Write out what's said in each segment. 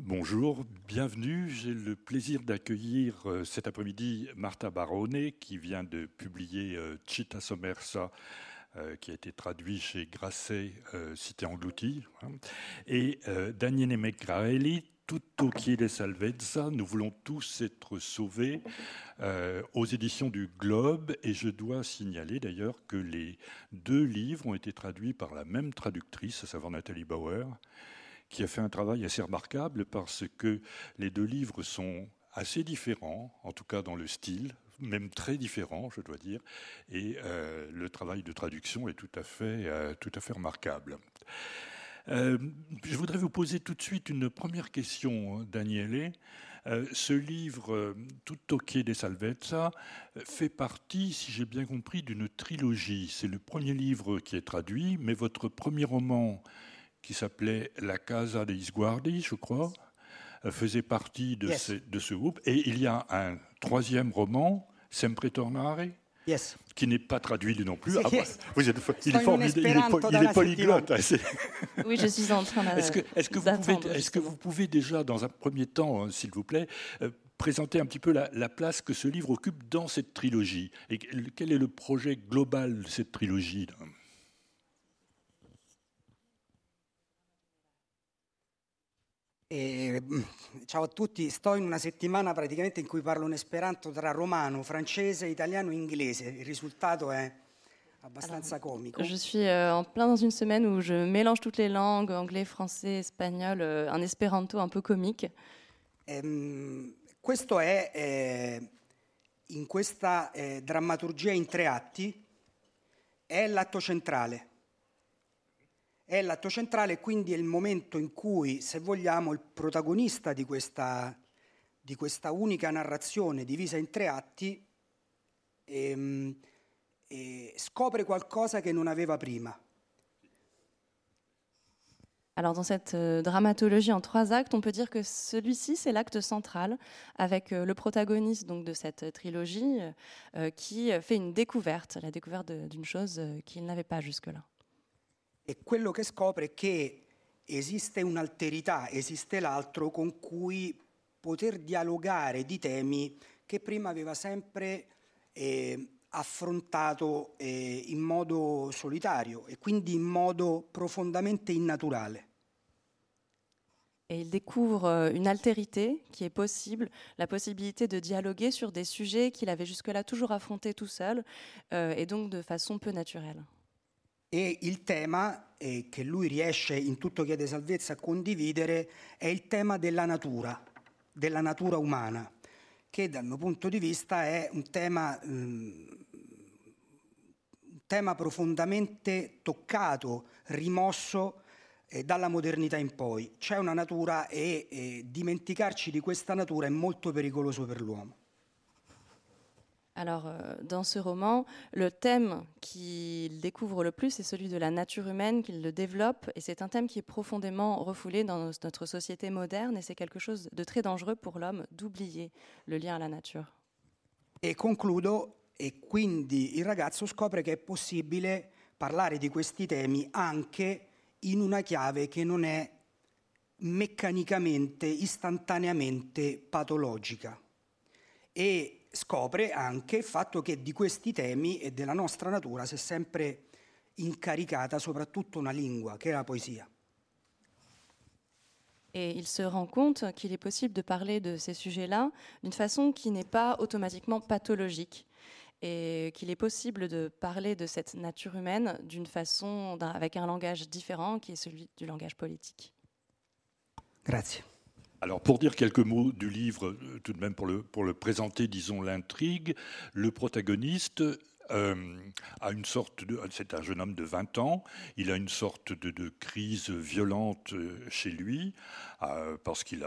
Bonjour, bienvenue. J'ai le plaisir d'accueillir euh, cet après-midi Martha Barone qui vient de publier euh, Città Sommersa euh, qui a été traduit chez Grasset, Cité engloutie, hein, et Daniele Meccarelli, Tutto chiede salvezza, nous voulons tous être sauvés, aux éditions du Globe. Et je dois signaler d'ailleurs que les deux livres ont été traduits par la même traductrice, à savoir Nathalie Bauer, qui a fait un travail assez remarquable parce que les deux livres sont assez différents, en tout cas dans le style, même très différents, je dois dire, et euh, le travail de traduction est tout à fait, euh, tout à fait remarquable. Euh, je voudrais vous poser tout de suite une première question, Daniele. ce livre, Tout quai des Salvezza, fait partie, si j'ai bien compris, d'une trilogie. C'est le premier livre qui est traduit, mais votre premier roman, qui s'appelait La Casa dei Sguardi, je crois, euh, faisait partie de, ce, de, ce, groupe. Et il y a un troisième roman, Sempre Tornare, Yes. qui n'est pas traduit non plus. Ah, yes. il, est formidable, il, est, il est polyglotte. oui, je suis en train Est-ce que, est que, vous pouvez, est que vous pouvez déjà, dans un premier temps, hein, s'il vous plaît, euh, présenter un petit peu la, la, place que ce livre occupe dans cette trilogie? Et quel est le projet global de cette trilogie E, mm, ciao a tutti, sto in una settimana praticamente in cui parlo un esperanto tra romano, francese, italiano e inglese. Il risultato è abbastanza comico. Je suis euh, en plein dans une semaine où je mélange toutes les langues, anglais, français, espagnol, euh, un esperanto un peu comique. Ehm, questo è, eh, in questa eh, drammaturgia in tre atti, è l'atto centrale è l'atto centrale, quindi è il momento in cui, se vogliamo, il protagonista di questa, di questa unica narrazione divisa in tre atti ehm, eh, scopre qualcosa che non aveva prima. Alors dans cette euh, dramatologie en trois actes, on peut dire que celui-ci c'est l'acte central avec euh, le protagoniste donc de cette trilogie euh, qui fait une découverte, la découverte d'une chose qu'il n'avait pas jusque-là. E quello che scopre è che esiste un'alterità, esiste l'altro con cui poter dialogare di temi che prima aveva sempre eh, affrontato eh, in modo solitario e quindi in modo profondamente innaturale. Et il découvre euh, une altérité qui est possible, la possibilité de dialoguer sur des sujets qu'il avait jusque-là toujours affrontés tout seul, euh, et donc de façon peu naturelle. E il tema eh, che lui riesce in tutto Chiede Salvezza a condividere è il tema della natura, della natura umana, che dal mio punto di vista è un tema, um, un tema profondamente toccato, rimosso eh, dalla modernità in poi. C'è una natura e eh, dimenticarci di questa natura è molto pericoloso per l'uomo. Alors, euh, dans ce roman, le thème qu'il découvre le plus est celui de la nature humaine, qu'il le développe, et c'est un thème qui est profondément refoulé dans notre société moderne, et c'est quelque chose de très dangereux pour l'homme d'oublier le lien à la nature. Et concludo, e quindi il ragazzo scopre che è possibile parlare di questi temi anche in una chiave che non è meccanicamente, istantaneamente patologica. E scopre anche il fatto che di questi temi e della nostra natura si è sempre incaricata soprattutto una lingua, che è la poesia. Et il se rend compte qu'il est possible de parler de ces sujets-là d'une façon qui n'est pas automatiquement pathologique et qu'il est possible de parler de cette nature humaine d'une façon, avec un langage différent qui est celui du langage politique. Grazie. Alors pour dire quelques mots du livre, euh, tout de même pour le, présenter, disons l'intrigue, le protagoniste euh, a une sorte de, c'est un jeune homme de 20 ans, il a une sorte de, crise violente euh, chez lui parce qu'il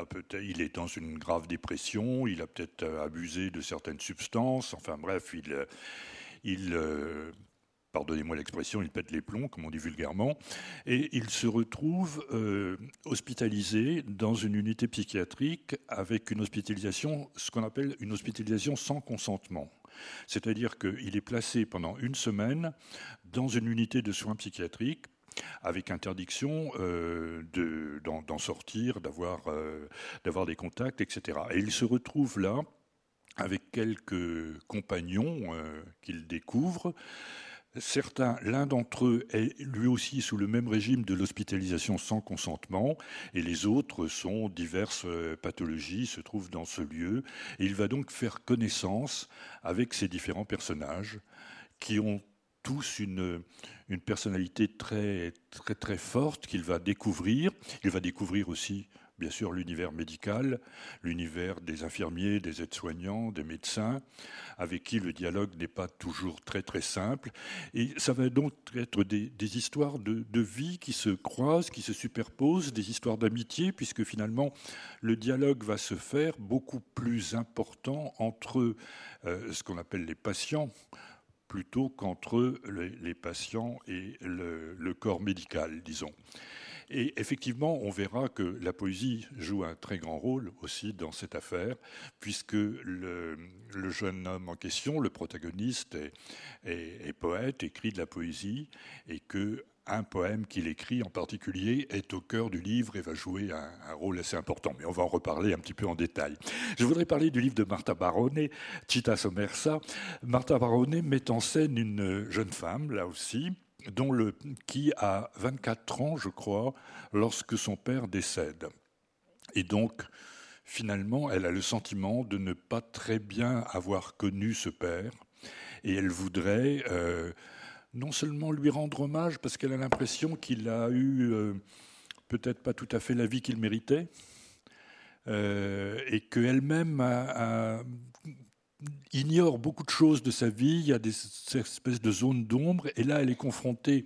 est dans une grave dépression, il a peut-être abusé de certaines substances, enfin bref, il pardonnez-moi l'expression, il pète les plombs, comme on dit vulgairement, et il se retrouve euh, hospitalisé dans une unité psychiatrique avec une hospitalisation, ce qu'on appelle une hospitalisation sans consentement. C'est-à-dire qu'il est placé pendant une semaine dans une unité de soins psychiatriques avec interdiction d'en sortir, d'avoir des contacts, etc. Et il se retrouve là avec quelques compagnons qu'il découvre Certains, l'un d'entre eux est lui aussi sous le même régime de l'hospitalisation sans consentement, et les autres sont diverses euh, pathologies, se trouvent dans ce lieu. Il va donc faire connaissance avec ces différents personnages qui ont tous une, une personnalité très, très, très forte qu'il va découvrir. Il va découvrir aussi bien sûr l'univers médical, l'univers des infirmiers, des aides-soignants, des médecins, avec qui le dialogue n'est pas toujours très très simple. Et ça va donc être des, histoires de, vie qui se croisent, qui se superposent, des histoires d'amitié, puisque finalement le dialogue va se faire beaucoup plus important entre euh, ce qu'on appelle les patients plutôt qu'entre les, patients et le corps médical, disons. Et effectivement, on verra que la poésie joue un très grand rôle aussi dans cette affaire, puisque le, jeune homme en question, le protagoniste, est, poète, écrit de la poésie, et que un poème qu'il écrit en particulier est au cœur du livre et va jouer un, rôle assez important. Mais on va en reparler un petit peu en détail. Je voudrais parler du livre de Martha Barone, Città Sommersa. Martha Barone met en scène une jeune femme, là aussi, dont le, qui a 24 ans, je crois, lorsque son père décède. Et donc, finalement, elle a le sentiment de ne pas très bien avoir connu ce père, et elle voudrait euh, non seulement lui rendre hommage, parce qu'elle a l'impression qu'il a eu euh, peut-être pas tout à fait la vie qu'il méritait, euh, et qu'elle-même a, ignore beaucoup de choses de sa vie, il y a des espèces de zones d'ombre, et là elle est confrontée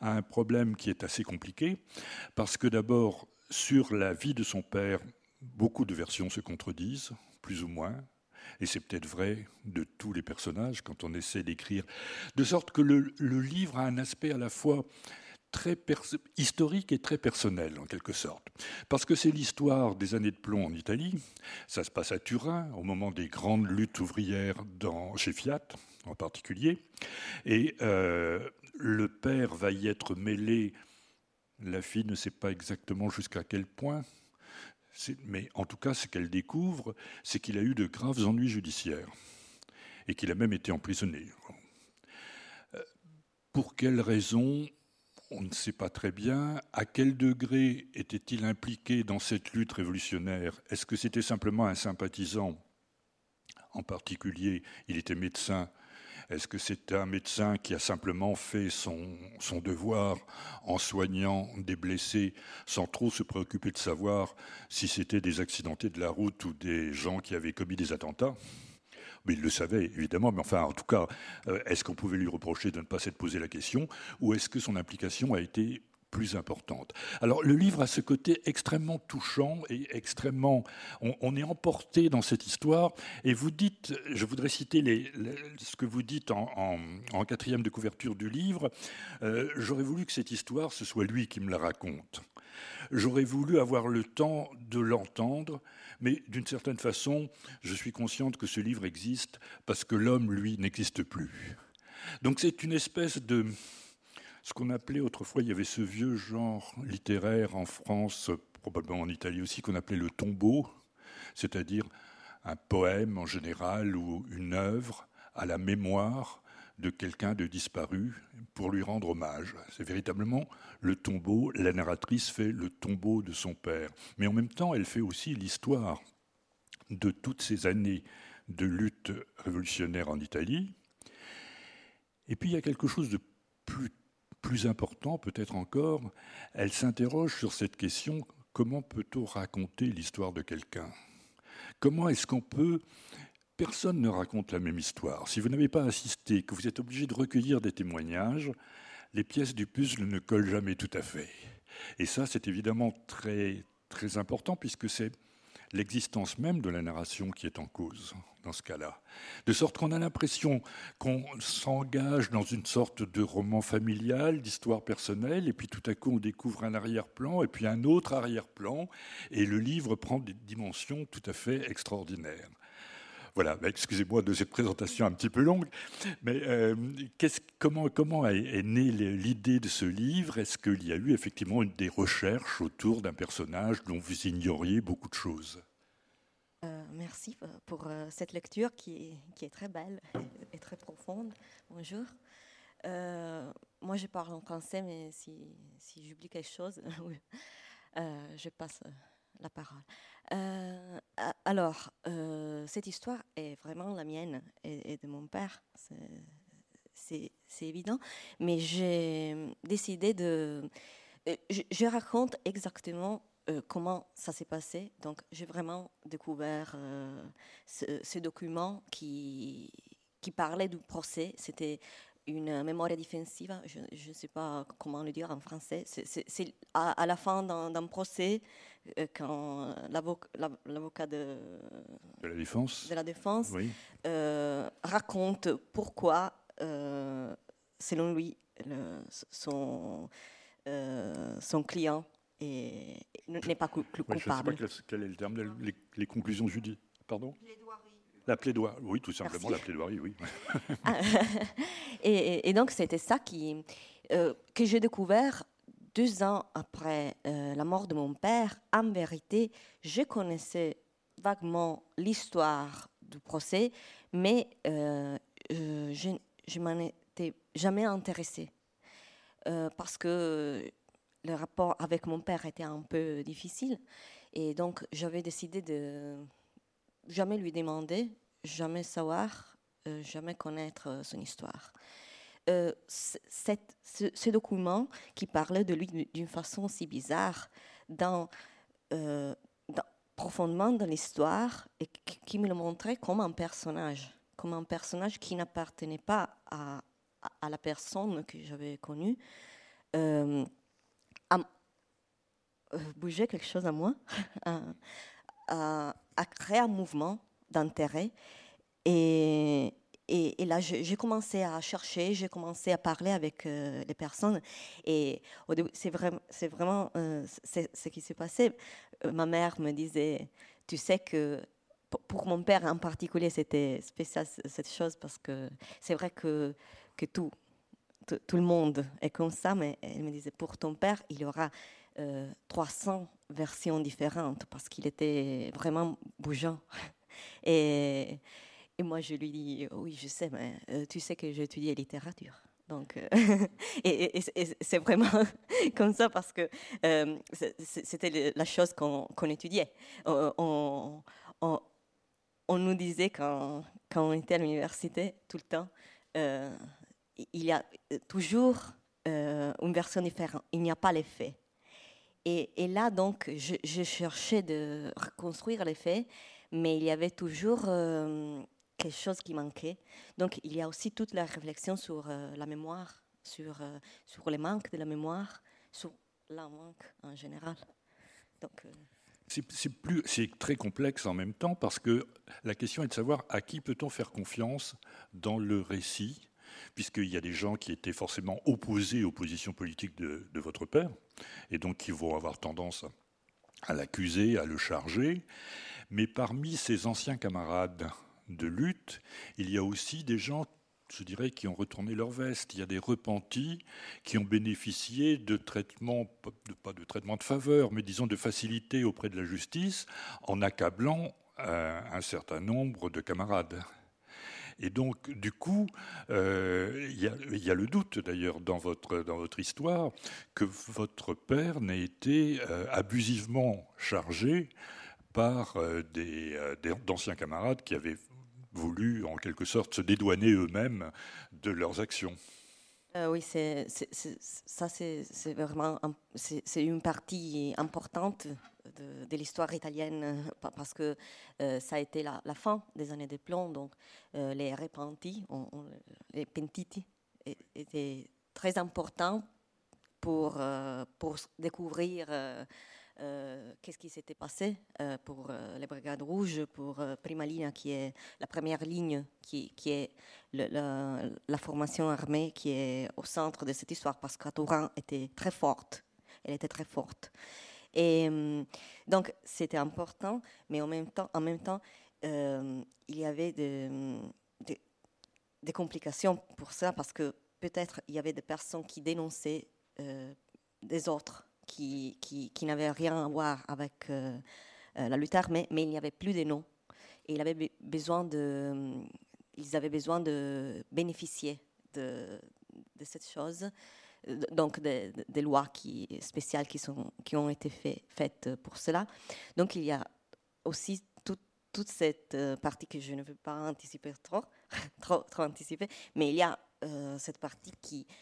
à un problème qui est assez compliqué, parce que d'abord, sur la vie de son père, beaucoup de versions se contredisent, plus ou moins, et c'est peut-être vrai de tous les personnages quand on essaie d'écrire, de sorte que le, le livre a un aspect à la fois très historique et très personnel en quelque sorte. Parce que c'est l'histoire des années de plomb en Italie. Ça se passe à Turin au moment des grandes luttes ouvrières dans, chez Fiat en particulier. Et euh, le père va y être mêlé. La fille ne sait pas exactement jusqu'à quel point. Mais en tout cas, ce qu'elle découvre, c'est qu'il a eu de graves ennuis judiciaires et qu'il a même été emprisonné. Euh, pour quelles raisons on ne sait pas très bien à quel degré était-il impliqué dans cette lutte révolutionnaire? Est-ce que c'était simplement un sympathisant? En particulier, il était médecin. Est-ce que c'était un médecin qui a simplement fait son, son, devoir en soignant des blessés sans trop se préoccuper de savoir si c'était des accidentés de la route ou des gens qui avaient commis des attentats? Mais il le savait évidemment, mais enfin, en tout cas, euh, est-ce qu'on pouvait lui reprocher de ne pas s'être posé la question, ou est-ce que son implication a été plus importante? Alors le livre a ce côté extrêmement touchant et extrêmement... On, est emporté dans cette histoire et vous dites, je voudrais citer ce que vous dites en, quatrième de couverture du livre, euh, j'aurais voulu que cette histoire, ce soit lui qui me la raconte. J'aurais voulu avoir le temps de l'entendre mais d'une certaine façon, je suis consciente que ce livre existe parce que l'homme, lui, n'existe plus. Donc c'est une espèce de... Ce qu'on appelait autrefois, il y avait ce vieux genre littéraire en France, probablement en Italie aussi, qu'on appelait le tombeau, c'est-à-dire un poème en général ou une œuvre à la mémoire de quelqu'un de disparu pour lui rendre hommage. C'est véritablement le tombeau, la narratrice fait le tombeau de son père. Mais en même temps, elle fait aussi l'histoire de toutes ces années de lutte révolutionnaire en Italie. Et puis il y a quelque chose de plus, important, peut-être encore, elle s'interroge sur cette question, comment peut-on raconter l'histoire de quelqu'un? Comment est-ce qu'on peut personne ne raconte la même histoire. Si vous n'avez pas assisté, que vous êtes obligé de recueillir des témoignages, les pièces du puzzle ne collent jamais tout à fait. Et ça, c'est évidemment très, très important puisque c'est l'existence même de la narration qui est en cause dans ce cas-là. De sorte qu'on a l'impression qu'on s'engage dans une sorte de roman familial, d'histoire personnelle, et puis tout à coup on découvre un arrière-plan, et puis un autre arrière-plan, et le livre prend des dimensions tout à fait extraordinaires. Voilà, bah, excusez-moi de cette présentation un petit peu longue, mais euh, comment, est, née l'idée de ce livre? Est-ce qu'il y a eu effectivement des recherches autour d'un personnage dont vous ignoriez beaucoup de choses? Euh, Merci pour euh, cette lecture qui est, très belle et très profonde. Bonjour. moi, je parle en français, mais si j'oublie quelque chose, je passe la parole. Euh, alors, euh, cette histoire est vraiment la mienne et, de mon père, c'est évident, mais j'ai décidé de... Euh, je, raconte exactement comment ça s'est passé. Donc, j'ai vraiment découvert ce, document qui, qui parlait du procès. C'était une mémoire défensive, je ne sais pas comment le dire en français. C'est à, la fin d'un procès, euh, quand l'avocat de, la défense, de la défense euh, raconte pourquoi, euh, selon lui, son, son client n'est pas coupable. je ne sais pas quel, est le terme, les, les conclusions judiciaires. Pardon? La plaidoirie, oui, tout simplement la plaidoirie, oui. Ah, et, donc c'était ça qui, euh, que j'ai découvert deux ans après euh, la mort de mon père. En vérité, je connaissais vaguement l'histoire du procès, mais euh, je, je m'en étais jamais intéressée parce que le rapport avec mon père était un peu difficile. Et donc, j'avais décidé de jamais lui demander, jamais savoir, euh, jamais connaître euh, son histoire. Euh, ce, document qui parlait de lui d'une façon si bizarre, dans, profondément dans l'histoire, et qui, me le montrait comme un personnage, comme un personnage qui n'appartenait pas à, à, la personne que j'avais connue, a, bouger quelque chose à moi, à, à créer un mouvement d'intérêt. Et, et, là, j'ai commencé à chercher, j'ai commencé à parler avec euh, les personnes. Et c'est vraiment, euh, ce qui s'est passé. Euh, ma mère me disait, tu sais que pour mon père en particulier, c'était spécial cette chose parce que c'est vrai que, que tout, tout, le monde est comme ça, mais elle me disait, pour ton père, il y aura 300 versions différentes parce qu'il était vraiment bougeant. Et, moi, je lui dis, oui, je sais, mais euh, tu sais que j'étudie littérature. Donc, euh, et, c'est vraiment comme ça parce que euh, c'était la chose qu'on étudiait. On, nous disait quand, on était à l'université tout le temps, il y a toujours une version différente. Il n'y a pas les faits. Et, là, donc, je, cherchais de reconstruire les faits mais il y avait toujours euh, quelque chose qui manquait. Donc il y a aussi toute la réflexion sur euh, la mémoire, sur, euh, sur les manques de la mémoire, sur la manque en général. Donc, c'est très complexe en même temps parce que la question est de savoir à qui peut-on faire confiance dans le récit, puisqu'il y a des gens qui étaient forcément opposés aux positions politiques de, de votre père, et donc qui vont avoir tendance à l'accuser, à le charger. Mais parmi ces anciens camarades de lutte, il y a aussi des gens, je dirais, qui ont retourné leur veste. Il y a des repentis qui ont bénéficié de traitements, pas de traitement de faveur, mais disons de facilité auprès de la justice, en accablant euh, un certain nombre de camarades. Et donc, du coup, euh, il y, a le doute d'ailleurs dans votre, dans votre histoire que votre père n'ait été euh, abusivement chargé par euh, euh, d'anciens camarades qui avaient voulu, en quelque sorte, se dédouaner eux-mêmes de leurs actions. Euh, oui, c'est, ça, c'est, vraiment une partie importante de, l'histoire italienne parce que ça a été la, fin des années de plomb. Donc, les repentis, les pentiti, étaient très importants pour, pour découvrir euh, qu'est-ce qui s'était passé euh, pour euh, les Brigades Rouges, pour Prima Linea, qui est la première ligne, qui, est la, formation armée qui est au centre de cette histoire, parce que Touran était très forte. Elle était très forte. Et donc, c'était important, mais en même temps, en même temps il y avait des, complications pour ça parce que peut-être il y avait des personnes qui dénonçaient des autres qui, qui, n'avaient rien à voir avec la lutte armée, mais il n'y avait plus de noms. Et de, ils avaient besoin de bénéficier de, cette chose donc des, lois qui, spéciales qui, sont, qui ont été fait, faites pour cela. Donc il y a aussi toute cette euh, partie que je ne veux pas anticiper trop, trop, trop anticiper, mais il y a euh, cette partie qui, euh,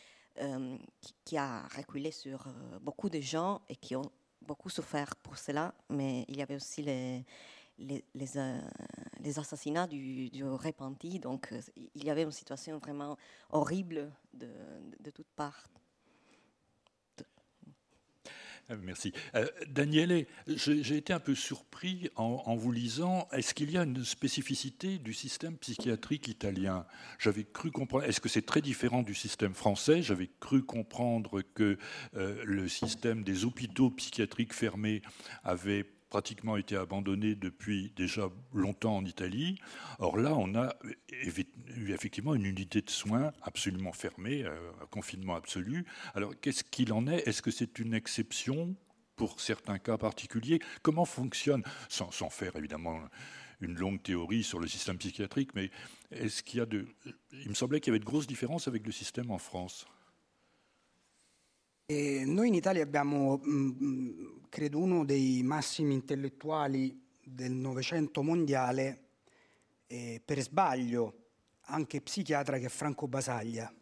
qui, a reculé sur beaucoup de gens et qui ont beaucoup souffert pour cela, mais il y avait aussi les, les, les, assassinats du, du, repenti, donc il y avait une situation vraiment horrible de, de, de toutes parts. Ah, merci. Euh, Daniele, j'ai été un peu surpris en, vous lisant. Est-ce qu'il y a une spécificité du système psychiatrique italien? J'avais cru comprendre. Est-ce que c'est très différent du système français? J'avais cru comprendre que euh, le système des hôpitaux psychiatriques fermés avait pratiquement été abandonné depuis déjà longtemps en Italie. Or là, on a eu effectivement une unité de soins absolument fermée, euh, un confinement absolu. Alors qu'est-ce qu'il en est? Est-ce que c'est une exception pour certains cas particuliers? Comment fonctionne, sans, sans, faire évidemment une longue théorie sur le système psychiatrique, mais est-ce qu'il y a de... Il me semblait qu'il y avait de grosses différences avec le système en France. E noi in Italia abbiamo, mh, mm, credo, uno dei massimi intellettuali del Novecento mondiale, eh, per sbaglio anche psichiatra, che è Franco Basaglia.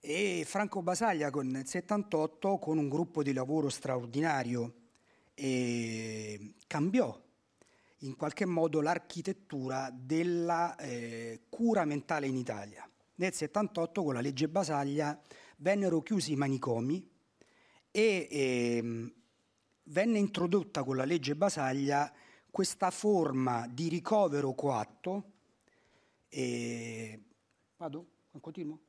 E Franco Basaglia con, nel 78, con un gruppo di lavoro straordinario, eh, cambiò in qualche modo l'architettura della eh, cura mentale in Italia. Nel 78 con la legge Basaglia vennero chiusi i manicomi e eh, venne introdotta con la legge Basaglia questa forma di ricovero coatto. E... Vado? Continuo?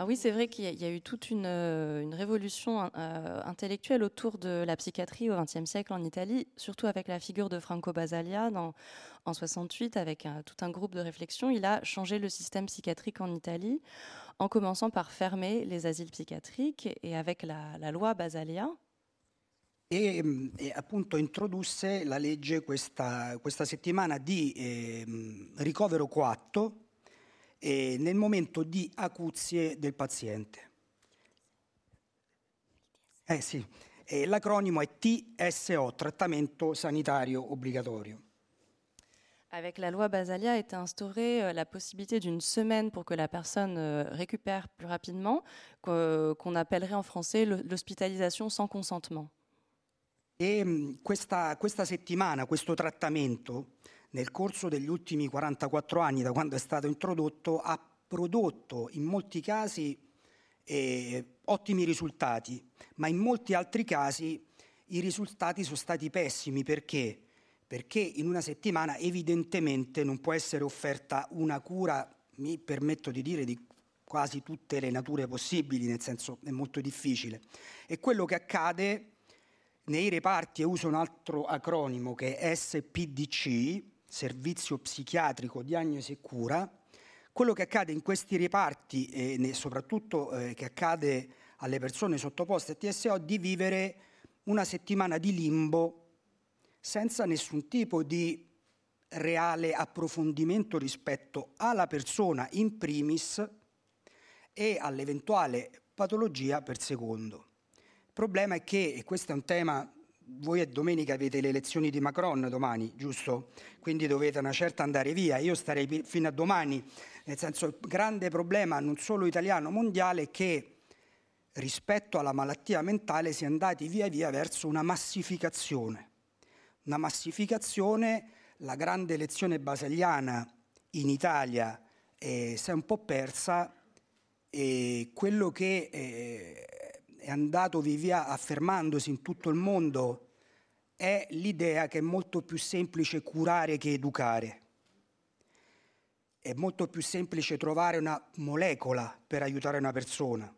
Ah oui, c'est vrai qu'il y, a eu toute une, euh, révolution euh, intellectuelle autour de la psychiatrie au XXe siècle en Italie, surtout avec la figure de Franco Basaglia dans, en 68, avec un, tout un groupe de réflexion. Il a changé le système psychiatrique en Italie en commençant par fermer les asiles psychiatriques et avec la, la loi Basaglia, e, e, appunto introdusse la legge questa, questa settimana di eh, ricovero coatto eh, nel momento di acuzie del paziente. Eh sì, l'acronimo è TSO, trattamento sanitario obbligatorio. Avec la loi Basalia a été instaurée euh, la possibilité d'une semaine pour que la personne euh, récupère plus rapidement, qu'on appellerait en français l'hospitalisation sans consentement. E questa, questa settimana, questo trattamento, nel corso degli ultimi 44 anni, da quando è stato introdotto, ha prodotto in molti casi eh, ottimi risultati, ma in molti altri casi i risultati sono stati pessimi perché perché in una settimana evidentemente non può essere offerta una cura, mi permetto di dire, di quasi tutte le nature possibili, nel senso è molto difficile. E quello che accade nei reparti, e uso un altro acronimo che è SPDC, Servizio Psichiatrico Diagnosi e Cura, quello che accade in questi reparti e soprattutto eh, che accade alle persone sottoposte a TSO di vivere una settimana di limbo senza nessun tipo di reale approfondimento rispetto alla persona in primis e all'eventuale patologia per secondo. Il problema è che, e questo è un tema, voi e domenica avete le elezioni di Macron domani, giusto? Quindi dovete una certa andare via, io starei fino a domani, nel senso il grande problema non solo italiano, mondiale è che rispetto alla malattia mentale si è andati via via verso una massificazione una massificazione, la grande elezione baseliana in Italia eh, si è un po' persa e quello che eh, è andato via via affermandosi in tutto il mondo è l'idea che è molto più semplice curare che educare. È molto più semplice trovare una molecola per aiutare una persona.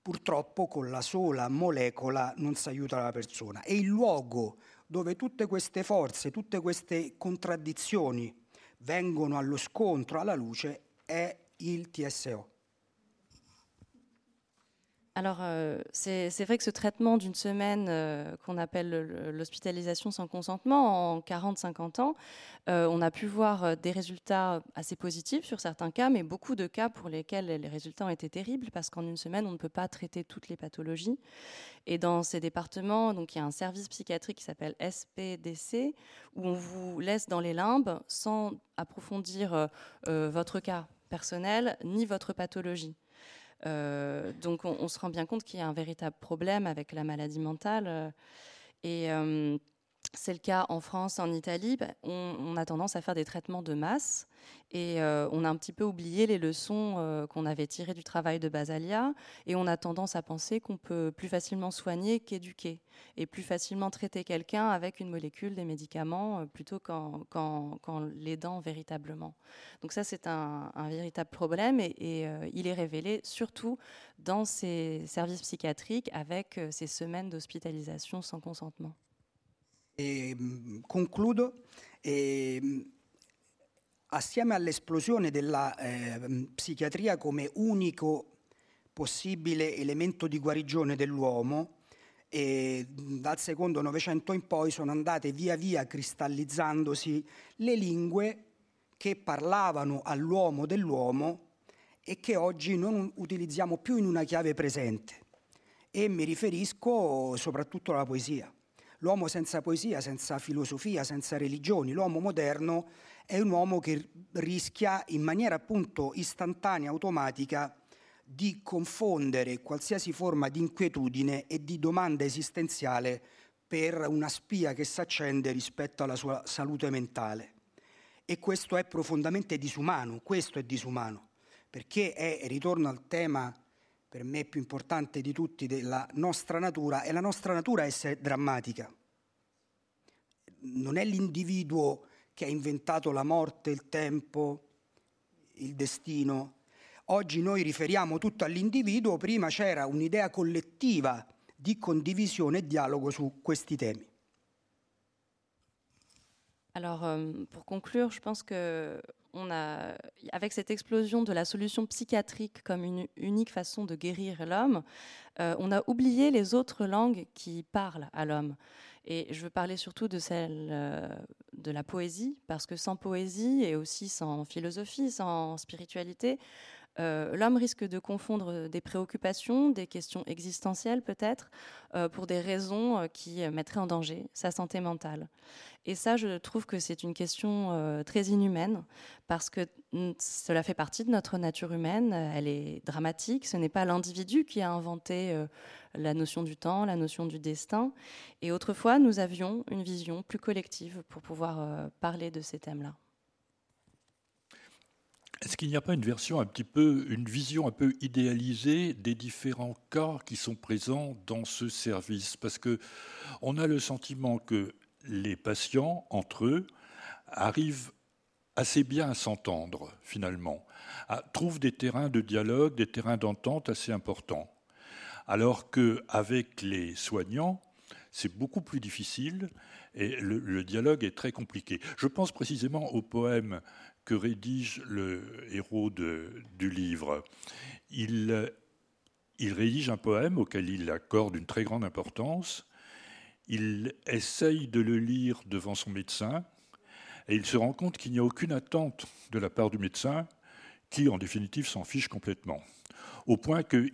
Purtroppo con la sola molecola non si aiuta la persona e il luogo dove tutte queste forze, tutte queste contraddizioni vengono allo scontro, alla luce, è il TSO. Alors, euh, c'est vrai que ce traitement d'une semaine euh, qu'on appelle l'hospitalisation sans consentement en 40-50 ans, euh, on a pu voir des résultats assez positifs sur certains cas, mais beaucoup de cas pour lesquels les résultats ont été terribles parce qu'en une semaine, on ne peut pas traiter toutes les pathologies. Et dans ces départements, donc, il y a un service psychiatrique qui s'appelle SPDC où on vous laisse dans les limbes sans approfondir votre cas personnel ni votre pathologie. Euh, donc on, se rend bien compte qu'il y a un véritable problème avec la maladie mentale. Euh, et euh, c'est le cas en France, en Italie. Ben, on, a tendance à faire des traitements de masse et euh, on a un petit peu oublié les leçons euh, qu'on avait tirées du travail de Basalia et on a tendance à penser qu'on peut plus facilement soigner qu'éduquer et plus facilement traiter quelqu'un avec une molécule, des médicaments, euh, plutôt qu'en, l'aidant véritablement. Donc ça, c'est un, véritable problème et il est révélé surtout dans ces services psychiatriques avec ces semaines d'hospitalisation sans consentement. E, concludo. E, assieme all'esplosione della eh, psichiatria come unico possibile elemento di guarigione dell'uomo, e dal secondo Novecento in poi sono andate via via cristallizzandosi le lingue che parlavano all'uomo dell'uomo e che oggi non utilizziamo più in una chiave presente. E mi riferisco soprattutto alla poesia. L'uomo senza poesia, senza filosofia, senza religioni, l'uomo moderno è un uomo che rischia in maniera appunto istantanea, automatica, di confondere qualsiasi forma di inquietudine e di domanda esistenziale per una spia che si accende rispetto alla sua salute mentale. E questo è profondamente disumano, questo è disumano, perché è, ritorno al tema per me più importante di tutti della nostra natura, e la nostra natura è essere drammatica. Non è l'individuo che ha inventato la morte, il tempo, il destino. Oggi noi riferiamo tutto all'individuo, prima c'era un'idea collettiva di condivisione e dialogo su questi temi. Alors, euh, pour conclure, je pense que on a, avec cette explosion de la solution psychiatrique comme une unique façon de guérir l'homme, euh, on a oublié les autres langues qui parlent à l'homme. Et je veux parler surtout de celle euh, de la poésie, parce que sans poésie et aussi sans philosophie, sans spiritualité, euh, l'homme risque de confondre des préoccupations, des questions existentielles peut-être, euh, pour des raisons euh, qui mettraient en danger sa santé mentale. Et ça, je trouve que c'est une question très inhumaine, parce que cela fait partie de notre nature humaine, elle est dramatique, ce n'est pas l'individu qui a inventé la notion du temps, la notion du destin. Et autrefois, nous avions une vision plus collective pour pouvoir parler de ces thèmes-là. Est-ce qu'il n'y a pas une version un petit peu, une vision un peu idéalisée des différents cas qui sont présents dans ce service? Parce que on a le sentiment que les patients entre eux arrivent assez bien à s'entendre finalement, trouvent des terrains de dialogue, des terrains d'entente assez importants, alors qu'avec les soignants, c'est beaucoup plus difficile et le, le, dialogue est très compliqué. Je pense précisément au poème que rédige le héros du livre. Il, rédige un poème auquel il accorde une très grande importance. Il essaye de le lire devant son médecin et il se rend compte qu'il n'y a aucune attente de la part du médecin qui, en définitive, s'en fiche complètement. Au point qu'il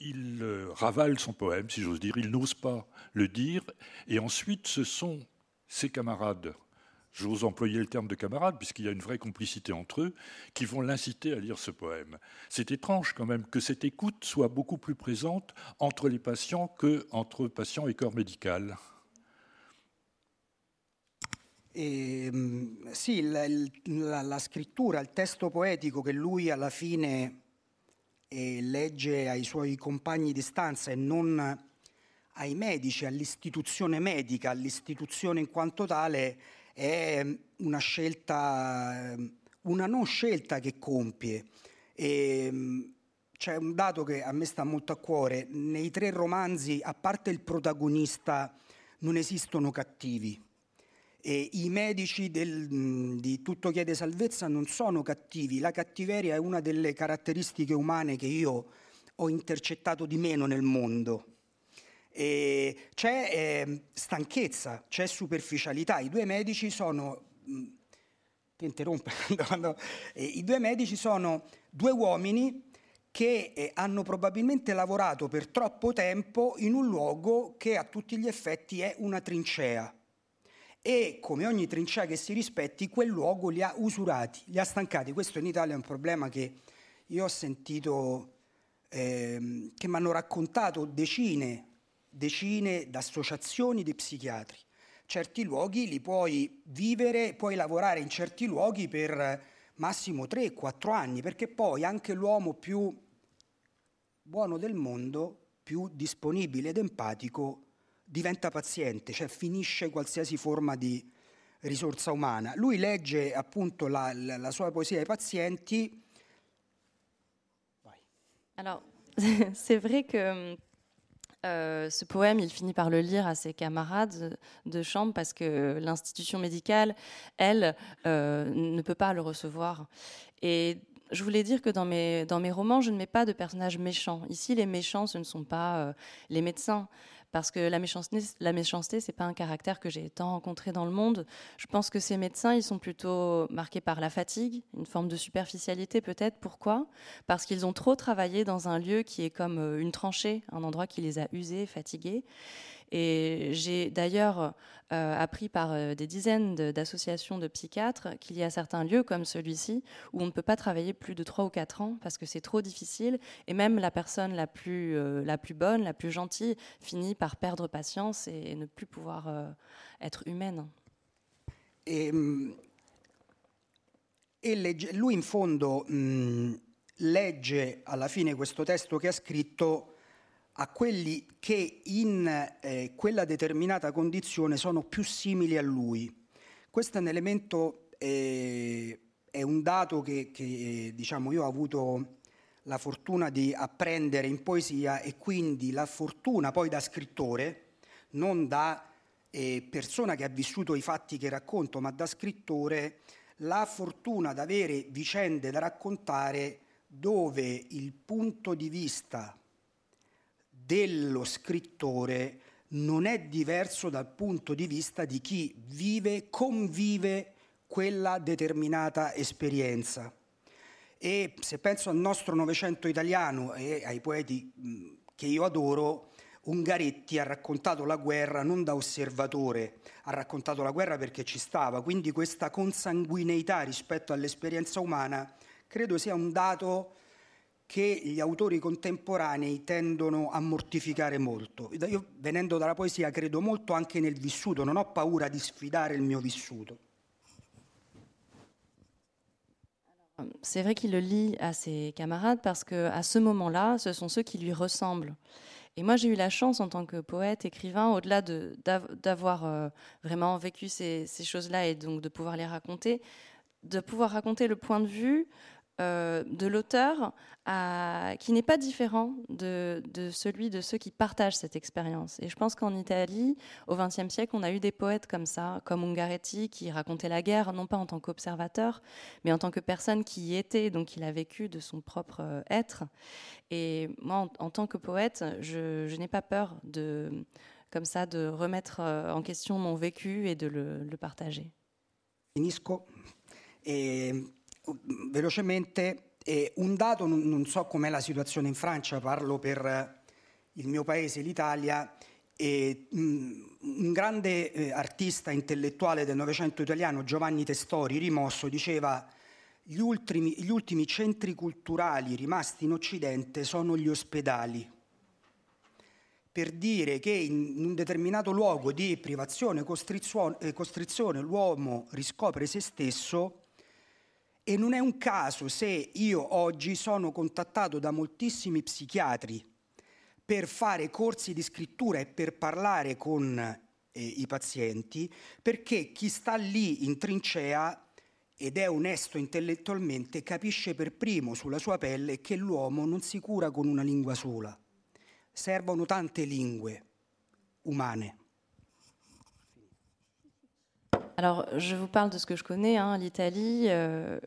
il ravale son poème, si j'ose dire, il n'ose pas le dire, et ensuite ce sont ses camarades j'ose employer le terme de camarade, puisqu'il y a une vraie complicité entre eux, qui vont l'inciter à lire ce poème. C'est étrange quand même que cette écoute soit beaucoup plus présente entre les patients que entre patients et corps médical. E, sì, la, la, la, scrittura, il testo poetico che lui alla fine eh, legge ai suoi compagni di stanza e non ai medici, all'istituzione medica, all'istituzione in quanto tale, è una scelta, una non scelta che compie. E, c'è un dato che a me sta molto a cuore, nei tre romanzi, a parte il protagonista non esistono cattivi. E I medici del, di Tutto chiede salvezza non sono cattivi, la cattiveria è una delle caratteristiche umane che io ho intercettato di meno nel mondo. E c'è eh, stanchezza, c'è superficialità. I due medici sono. Ti interrompe? eh, I due medici sono due uomini che eh, hanno probabilmente lavorato per troppo tempo in un luogo che a tutti gli effetti è una trincea. E come ogni trincea che si rispetti, quel luogo li ha usurati, li ha stancati. Questo in Italia è un problema che io ho sentito, eh, che mi hanno raccontato decine, decine d'associazioni di psichiatri. Certi luoghi li puoi vivere, puoi lavorare in certi luoghi per massimo 3-4 anni, perché poi anche l'uomo più buono del mondo, più disponibile ed empatico, diventa paziente, cioè finisce qualsiasi forma di risorsa umana. Lui legge appunto la, la, la sua poesia ai pazienti. Vai. Alors, c'est vrai que Euh, ce poème, il finit par le lire à ses camarades de chambre parce que l'institution médicale, elle, euh, ne peut pas le recevoir. Et je voulais dire que dans mes, dans mes romans, je ne mets pas de personnages méchants. Ici, les méchants, ce ne sont pas euh, les médecins parce que la méchanceté, la méchanceté, c'est pas un caractère que j'ai tant rencontré dans le monde. Je pense que ces médecins, ils sont plutôt marqués par la fatigue, une forme de superficialité peut-être. Pourquoi? Parce qu'ils ont trop travaillé dans un lieu qui est comme euh, une tranchée, un endroit qui les a usés, fatigués. Et j'ai d'ailleurs euh, appris par euh, des dizaines d'associations de, psychiatres qu'il y a certains lieux comme celui-ci où on ne peut pas travailler plus de 3 ou 4 ans parce que c'est trop difficile et même la personne la plus, euh, la plus bonne, la plus gentille finit par perdre patience et ne plus pouvoir être humaine. E, e legge, lui in fondo mh, legge alla fine questo testo che ha scritto a quelli che in eh, quella determinata condizione sono più simili a lui. Questo è un elemento, eh, è un dato che, che diciamo, io ho avuto la fortuna di apprendere in poesia e quindi la fortuna poi da scrittore, non da eh, persona che ha vissuto i fatti che racconto, ma da scrittore, la fortuna di avere vicende da raccontare dove il punto di vista dello scrittore non è diverso dal punto di vista di chi vive, convive quella determinata esperienza. E se penso al nostro Novecento italiano e ai poeti che io adoro, Ungaretti ha raccontato la guerra non da osservatore, ha raccontato la guerra perché ci stava, quindi questa consanguineità rispetto all'esperienza umana credo sia un dato che gli autori contemporanei tendono a mortificare molto. Io venendo dalla poesia credo molto anche nel vissuto, non ho paura di sfidare il mio vissuto. C'est vrai qu'il le lit à ses camarades parce que à ce moment-là, ce sont ceux qui lui ressemblent. Et moi, j'ai eu la chance en tant que poète, écrivain, au-delà d'avoir euh, vraiment vécu ces, ces choses-là et donc de pouvoir les raconter, de pouvoir raconter le point de vue euh, de l'auteur qui n'est pas différent de, celui de ceux qui partagent cette expérience. Et je pense qu'en Italie, au XXe siècle, on a eu des poètes comme ça, comme Ungaretti, qui racontait la guerre, non pas en tant qu'observateur, mais en tant que personne qui y était, donc il a vécu de son propre euh, être. Et moi, en, tant que poète, je, n'ai pas peur de, comme ça, de remettre euh, en question mon vécu et de le, partager. Finisco. Et velocemente, eh, un dato, non, non so com'è la situazione in Francia, parlo per il mio paese, l'Italia, e, mh, un grande eh, artista intellettuale del Novecento italiano, Giovanni Testori, rimosso, diceva gli ultimi, gli ultimi centri culturali rimasti in Occidente sono gli ospedali per dire che in un determinato luogo di privazione costrizione, eh, costrizione l'uomo riscopre se stesso e non è un caso se io oggi sono contattato da moltissimi psichiatri per fare corsi di scrittura e per parlare con eh, i pazienti, perché chi sta lì in trincea ed è onesto intellettualmente capisce per primo sulla sua pelle che l'uomo non si cura con una lingua sola. Servono tante lingue umane. Alors, je vous parle de ce que je connais, hein, l'Italie. Euh,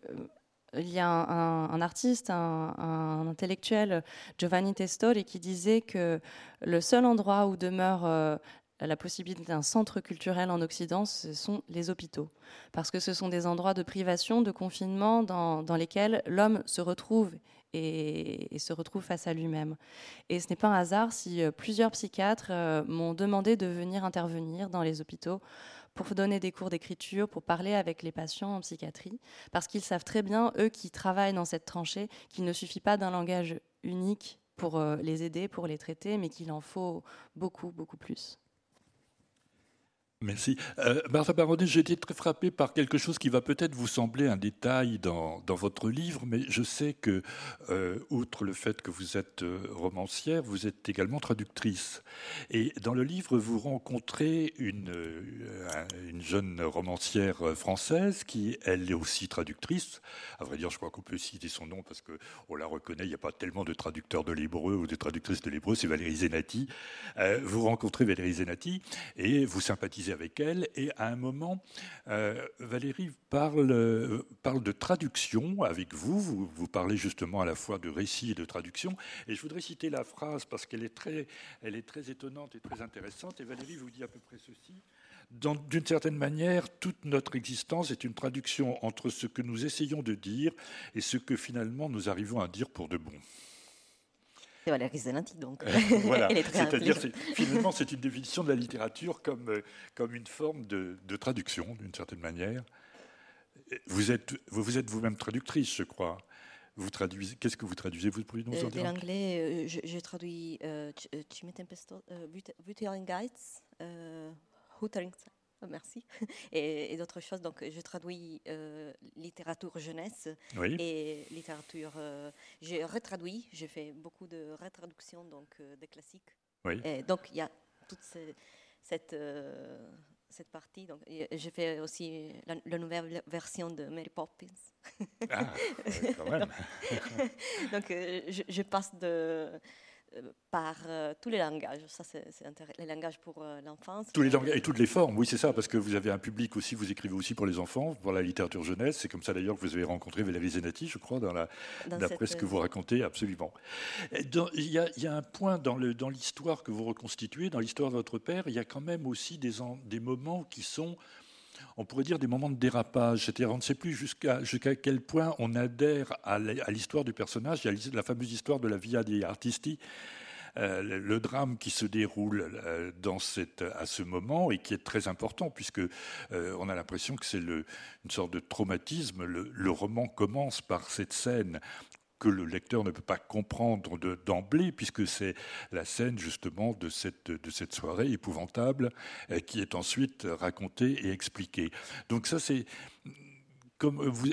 il y a un, artiste, un, intellectuel, Giovanni Testori, qui disait que le seul endroit où demeure euh, la possibilité d'un centre culturel en Occident, ce sont les hôpitaux. Parce que ce sont des endroits de privation, de confinement, dans, lesquels l'homme se retrouve et, se retrouve face à lui-même. Et ce n'est pas un hasard si euh, plusieurs psychiatres m'ont demandé de venir intervenir dans les hôpitaux pour donner des cours d'écriture, pour parler avec les patients en psychiatrie, parce qu'ils savent très bien, eux qui travaillent dans cette tranchée, qu'il ne suffit pas d'un langage unique pour euh, les aider, pour les traiter, mais qu'il en faut beaucoup, beaucoup plus. Merci. Euh, Martha Baronet, j'ai été très frappé par quelque chose qui va peut-être vous sembler un détail dans, votre livre, mais je sais que, euh, outre le fait que vous êtes euh, romancière, vous êtes également traductrice. Et dans le livre, vous rencontrez une, une jeune romancière française qui, elle, est aussi traductrice. À vrai dire, je crois qu'on peut citer son nom parce qu'on la reconnaît. Il n'y a pas tellement de traducteurs de l'hébreu ou de traductrices de l'hébreu. C'est Valérie Zenati. vous rencontrez Valérie Zenati et vous sympathisez avec elle. Et à un moment, euh, Valérie parle, parle de traduction avec vous. vous. Vous parlez justement à la fois de récit et de traduction. Et je voudrais citer la phrase parce qu'elle est très, est très étonnante et très intéressante. Et Valérie vous dit à peu près ceci. D'une certaine manière, toute notre existence est une traduction entre ce que nous essayons de dire et ce que finalement nous arrivons à dire pour de bon. C'est Valérie Zenati, donc. voilà. C'est-à-dire, finalement, c'est une définition de la littérature comme, euh, comme une forme de, de traduction, d'une certaine manière. Vous êtes, vous, vous êtes vous-même traductrice, je crois. Vous traduisez, qu'est-ce que vous traduisez Vous pouvez nous en euh, dire De l'anglais, euh, je, je, traduis euh, Tempesto, Wuthering Heights, Wuthering euh, merci, et, d'autres choses. Donc, je traduis euh, littérature jeunesse et littérature. Euh, j'ai retraduit, j'ai fait beaucoup de retraductions donc des classiques. Et donc, il y a toute cette cette partie. Donc, j'ai fait aussi la, nouvelle version de Mary Poppins. Ah, quand même. donc, je, je, passe de euh, par euh, tous les langages. Ça, c'est les langages pour euh, l'enfance. Tous les langages et toutes les formes, oui, c'est ça, parce que vous avez un public aussi, vous écrivez aussi pour les enfants, pour la littérature jeunesse. C'est comme ça d'ailleurs que vous avez rencontré Valérie Zenati, je crois, dans la, d'après ce que vous racontez, absolument. Il y, y, a un point dans l'histoire dans que vous reconstituez, dans l'histoire de votre père, il y a quand même aussi des, des moments qui sont on pourrait dire des moments de dérapage. C'est-à-dire, on ne sait plus jusqu'à quel point on adhère à l'histoire du personnage. A la fameuse histoire de la Via dei Artisti, euh, le drame qui se déroule euh, dans cette, à ce moment et qui est très important puisque euh, a l'impression que c'est une sorte de traumatisme. le, roman commence par cette scène que le lecteur ne peut pas comprendre d'emblée, puisque c'est la scène justement de cette, soirée épouvantable euh, qui est ensuite racontée et expliquée. Donc ça, c'est...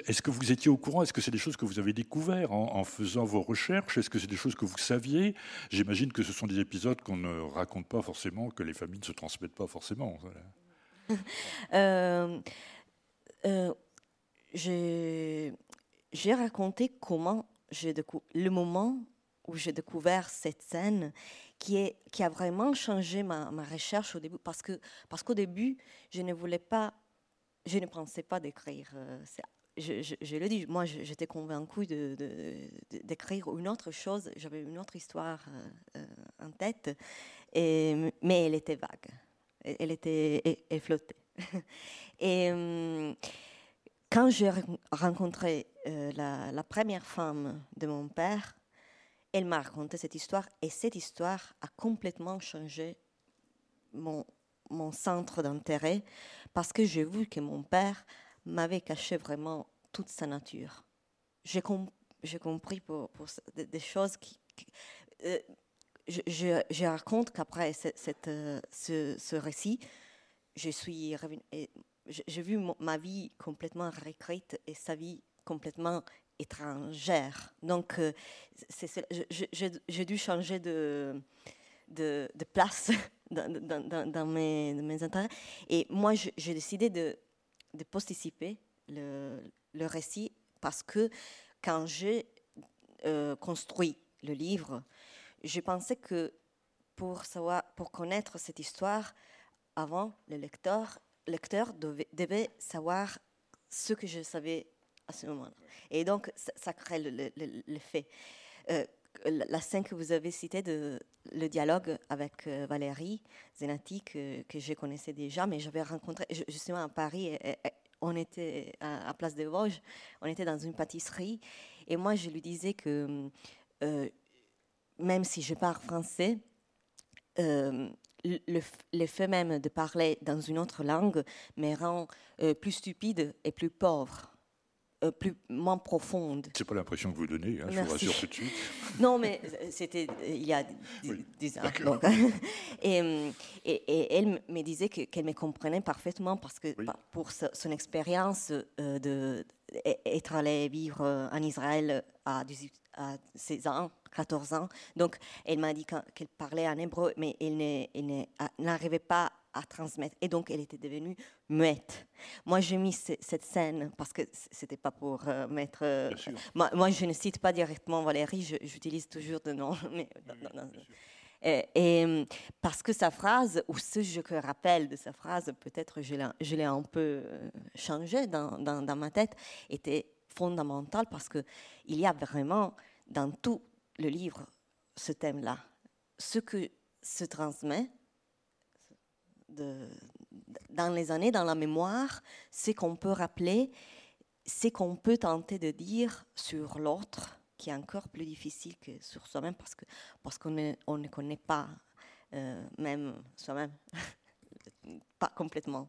Est-ce que vous étiez au courant? Est-ce que c'est des choses que vous avez découvertes en, faisant vos recherches? Est-ce que c'est des choses que vous saviez? J'imagine que ce sont des épisodes qu'on ne raconte pas forcément, que les familles ne se transmettent pas forcément. Euh, euh, j'ai raconté comment le moment où j'ai découvert cette scène qui, a vraiment changé ma, recherche au début, parce qu'au début, je ne voulais pas, je ne pensais pas d'écrire. Euh, je, le dis, moi j'étais convaincue d'écrire une autre chose, j'avais une autre histoire euh, euh, en tête, mais elle était vague, elle, était, elle, flottait. et hum, quand j'ai rencontré euh, la, première femme de mon père, elle m'a raconté cette histoire et cette histoire a complètement changé mon, mon centre d'intérêt parce que j'ai vu que mon père m'avait caché vraiment toute sa nature. J'ai compris des, choses qui... Euh, je, raconte qu'après ce, récit, je suis j'ai vu ma vie complètement réécrite et sa vie complètement étrangère. Donc, euh, j'ai dû changer de, place dans, mes, intérêts. Et moi, j'ai décidé de, de le, récit parce que quand j'ai euh, construit le livre, je pensais que pour, connaître cette histoire, avant, le lecteur lecteur devait savoir ce que je savais à ce moment-là. Et donc, ça, crée l'effet. Euh, la scène que vous avez citée, le dialogue avec euh, Valérie Zenati, que, je connaissais déjà, mais j'avais rencontré justement à Paris, on était à, Place des Vosges, on était dans une pâtisserie, et moi je lui disais que euh, même si je parle français, le, fait même de parler dans une autre langue me rend plus stupide et plus pauvre. Euh, plus, moins profonde. C'est pas l'impression que vous donnez, hein, je vous rassure tout de suite. non, mais c'était euh, il y a des ans. et, et, elle me disait qu'elle me comprenait parfaitement parce que pour son expérience euh, d'être allée vivre en Israël à, 18, à 16 ans, 14 ans. Donc, elle m'a dit qu'elle parlait en hébreu, mais elle n'arrivait pas à transmettre. Et donc, elle était devenue muette. Moi, j'ai mis cette scène parce que c'était pas pour euh, mettre. Euh, moi, je ne cite pas directement Valérie, j'utilise toujours de nom. Mais, et, parce que sa phrase, ou ce que je rappelle de sa phrase, peut-être je l'ai un peu euh, changé dans, dans, dans, ma tête, était fondamental parce qu'il y a vraiment dans tout le livre ce thème-là. Ce que se transmet, dans les années, dans la mémoire, c'est qu'on peut rappeler, c'est qu'on peut tenter de dire sur l'autre, qui est encore plus difficile que sur soi-même parce que parce qu'on ne, on ne connaît pas euh, même soi-même, pas complètement.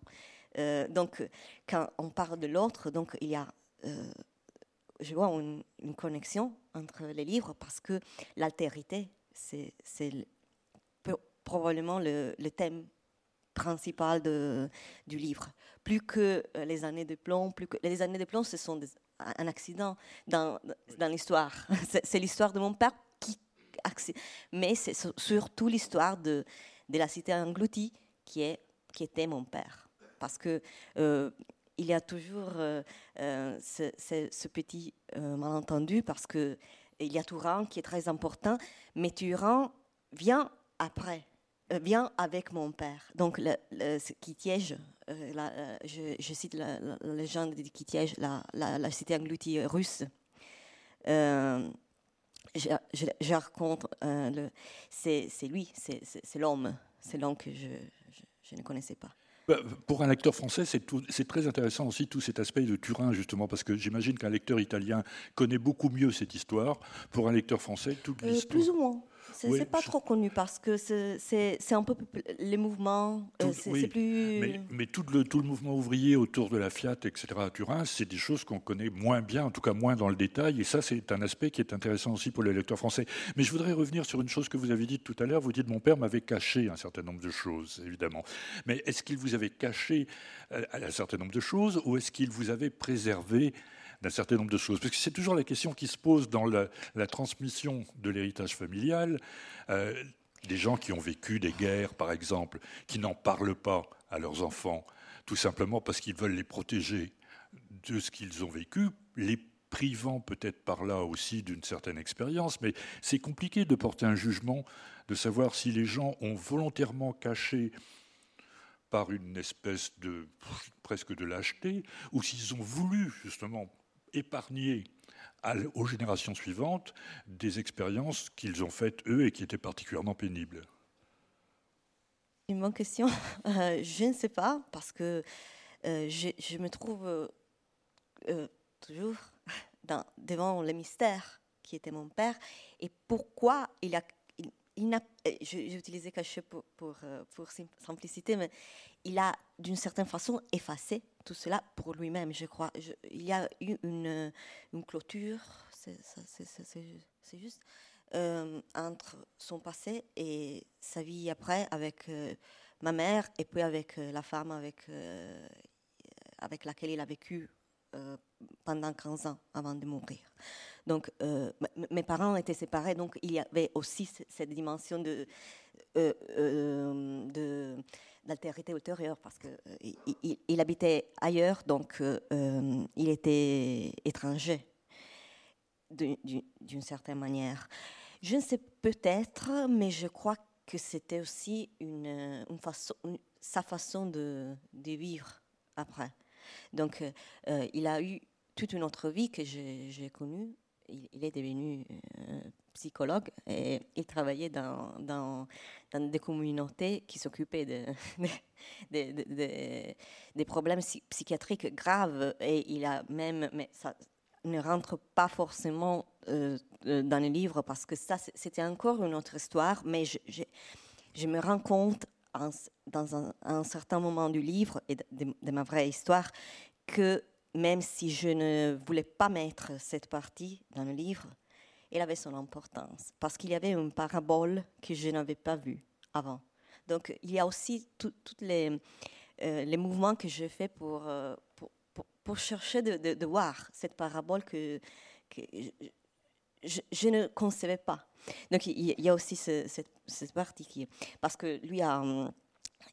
Euh, donc, quand on parle de l'autre, donc il y a, euh, je vois une, connexion entre les livres parce que l'altérité, c'est, probablement le, le thème principal de, du livre. Plus que euh, les années de plomb, plus que les années de plomb, ce sont un accident dans, dans l'histoire. C'est l'histoire de mon père qui, mais c'est surtout l'histoire de, de la cité engloutie qui est qui était mon père, parce que euh, il y a toujours euh, ce, ce, petit malentendu parce que il y a Touran qui est très important, mais Touran vient après vient euh, avec mon père. Donc, le, le Kitiège, euh, euh, je, cite la, légende de Kitiège, la, la, cité engloutie russe. je, je, raconte, c'est lui, c'est l'homme, c'est l'homme que je, ne connaissais pas. Bah, pour un lecteur français, c'est très intéressant aussi tout cet aspect de Turin, justement, parce que j'imagine qu'un lecteur italien connaît beaucoup mieux cette histoire. Pour un lecteur français, toute l'histoire. plus ou moins. C'est pas trop connu parce que c'est un peu les mouvements, euh, c'est plus. Mais, mais, tout, le, tout le mouvement ouvrier autour de la Fiat, etc. à Turin, c'est des choses qu'on connaît moins bien, en tout cas moins dans le détail. Et ça, c'est un aspect qui est intéressant aussi pour les lecteurs français. Mais je voudrais revenir sur une chose que vous avez dite tout à l'heure. Vous dites mon père m'avait caché un certain nombre de choses, évidemment. Mais est-ce qu'il vous avait caché euh, un certain nombre de choses ou est-ce qu'il vous avait préservé d'un certain nombre de choses. Parce que c'est toujours la question qui se pose dans la, transmission de l'héritage familial. Euh, des gens qui ont vécu des guerres, par exemple, qui n'en parlent pas à leurs enfants, tout simplement parce qu'ils veulent les protéger de ce qu'ils ont vécu, les privant peut-être par là aussi d'une certaine expérience, mais c'est compliqué de porter un jugement, de savoir si les gens ont volontairement caché par une espèce de presque de lâcheté, ou s'ils ont voulu justement épargner aux générations suivantes des expériences qu'ils ont faites eux et qui étaient particulièrement pénibles Une bonne question. Euh, je ne sais pas parce que euh, je, me trouve euh, toujours devant le mystère qui était mon père et pourquoi il a j'ai utilisé caché pour, pour, pour, simplicité, mais il a d'une certaine façon effacé tout cela pour lui-même, je crois. il y a eu une, une clôture, c'est juste, euh, entre son passé et sa vie après avec euh, ma mère et puis avec euh, la femme avec, avec laquelle il a vécu pendant 15 ans avant de mourir. Donc, mes parents étaient séparés, donc il y avait aussi cette dimension de, de d'altérité ultérieure parce euh, il, habitait ailleurs, donc euh, euh, il était étranger d'une certaine manière. Je ne sais peut-être, mais je crois que c'était aussi une, sa façon de, vivre après. Donc, euh, euh, il a eu toute une autre vie que j'ai connue. Il, est devenu euh, psychologue et il travaillait dans, des communautés qui s'occupaient de, de, des problèmes psychiatriques graves. Et il a même, mais ça ne rentre pas forcément dans le livre parce que ça, c'était encore une autre histoire, mais je, me rends compte dans un, certain moment du livre et de, ma vraie histoire que même si je ne voulais pas mettre cette partie dans le livre, elle avait son importance parce qu'il y avait une parabole que je n'avais pas vue avant. Donc il y a aussi tous les, euh, les mouvements que je fais pour, euh, pour, pour, chercher de, de, voir cette parabole que, je, ne concevais pas. Donc il y a aussi cette, cette, partie qui... Parce que lui a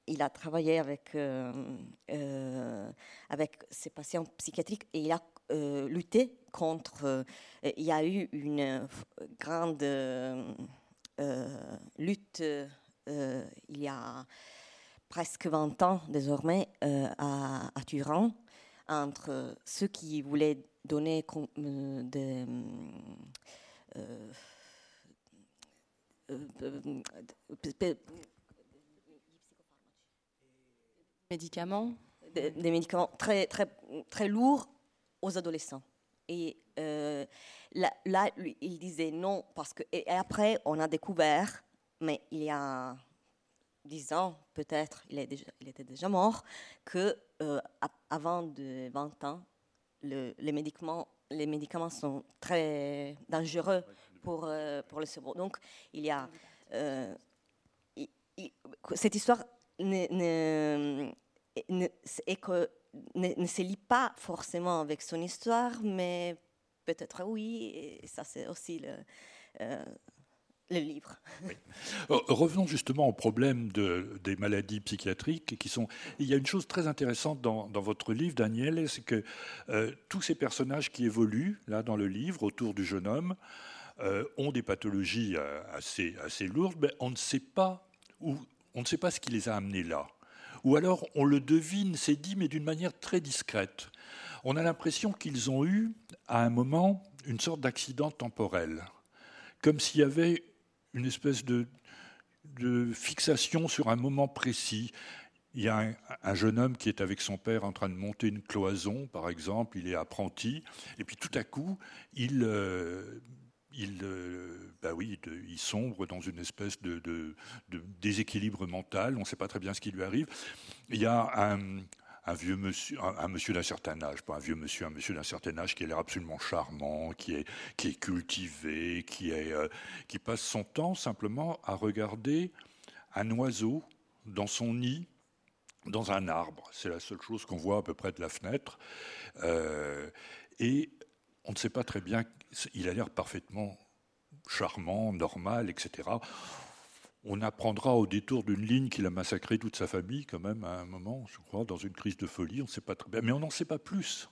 il a travaillé avec, euh, euh, avec ces patients psychiatriques et il a euh, lutté contre. il y a eu une grande lutte il y a presque 20 ans désormais à, à, Turin entre ceux qui voulaient donner des Des, médicaments très, très, très lourds aux adolescents. Et euh, là, il disait non, parce que. Et après, on a découvert, mais il y a dix ans, peut-être, il, était déjà mort, que euh, avant de 20 ans, le, les, médicaments, les médicaments sont très dangereux pour, euh, pour le cerveau. Donc, il y a. cette histoire ne, ne, que, ne, se lit pas forcément avec son histoire, mais peut-être oui, et ça c'est aussi le, euh, le livre. Oh, revenons justement au problème de, des maladies psychiatriques. Qui sont... Il y a une chose très intéressante dans, dans votre livre, Daniel, c'est que euh, tous ces personnages qui évoluent là dans le livre autour du jeune homme euh, ont des pathologies assez, assez lourdes, mais on ne sait pas où on ne sait pas ce qui les a amenés là. Ou alors on le devine, c'est dit, mais d'une manière très discrète. On a l'impression qu'ils ont eu, à un moment, une sorte d'accident temporel, comme s'il y avait une espèce de, fixation sur un moment précis. Il y a un, jeune homme qui est avec son père en train de monter une cloison, par exemple, il est apprenti, et puis tout à coup, il, euh, il, euh, bah oui, il sombre dans une espèce de, déséquilibre mental. On ne sait pas très bien ce qui lui arrive. Il y a un, vieux monsieur, un, monsieur d'un certain âge, pas un vieux monsieur, un monsieur d'un certain âge qui a l'air absolument charmant, qui est, cultivé, euh, qui passe son temps simplement à regarder un oiseau dans son nid, dans un arbre. C'est la seule chose qu'on voit à peu près de la fenêtre. Euh, et on ne sait pas très bien, il a l'air parfaitement charmant, normal, etc. On apprendra au détour d'une ligne qu'il a massacré toute sa famille, quand même, à un moment, je crois, dans une crise de folie. On ne sait pas très bien, mais on n'en sait pas plus.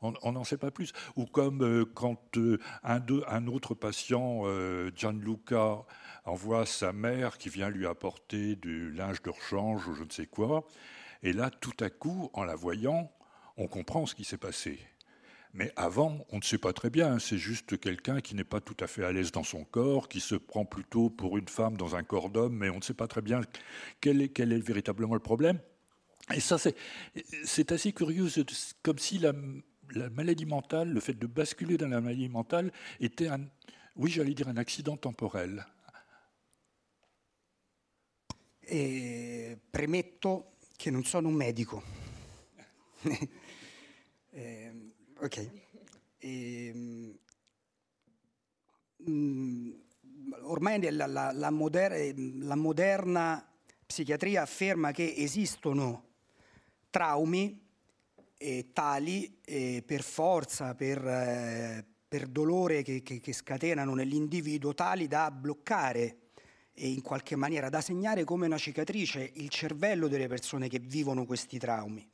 On n'en sait pas plus. Ou comme euh, quand euh, un, autre patient, euh, Gianluca, envoie sa mère qui vient lui apporter du linge de rechange ou je ne sais quoi. Et là, tout à coup, en la voyant, on comprend ce qui s'est passé. Mais avant, on ne sait pas très bien. C'est juste quelqu'un qui n'est pas tout à fait à l'aise dans son corps, qui se prend plutôt pour une femme dans un corps d'homme, mais on ne sait pas très bien quel est, véritablement le problème. Et ça, c'est assez curieux, comme si la, la, maladie mentale, le fait de basculer dans la maladie mentale, était un, oui, j'allais dire un accident temporel. E premetto che non sono un medico. Ok. E, mm, ormai la, la, la, moder- la, moderna psichiatria afferma che esistono traumi eh, tali eh, per forza, per, eh, per dolore che, che, che, scatenano nell'individuo, tali da bloccare e in qualche maniera da segnare come una cicatrice il cervello delle persone che vivono questi traumi.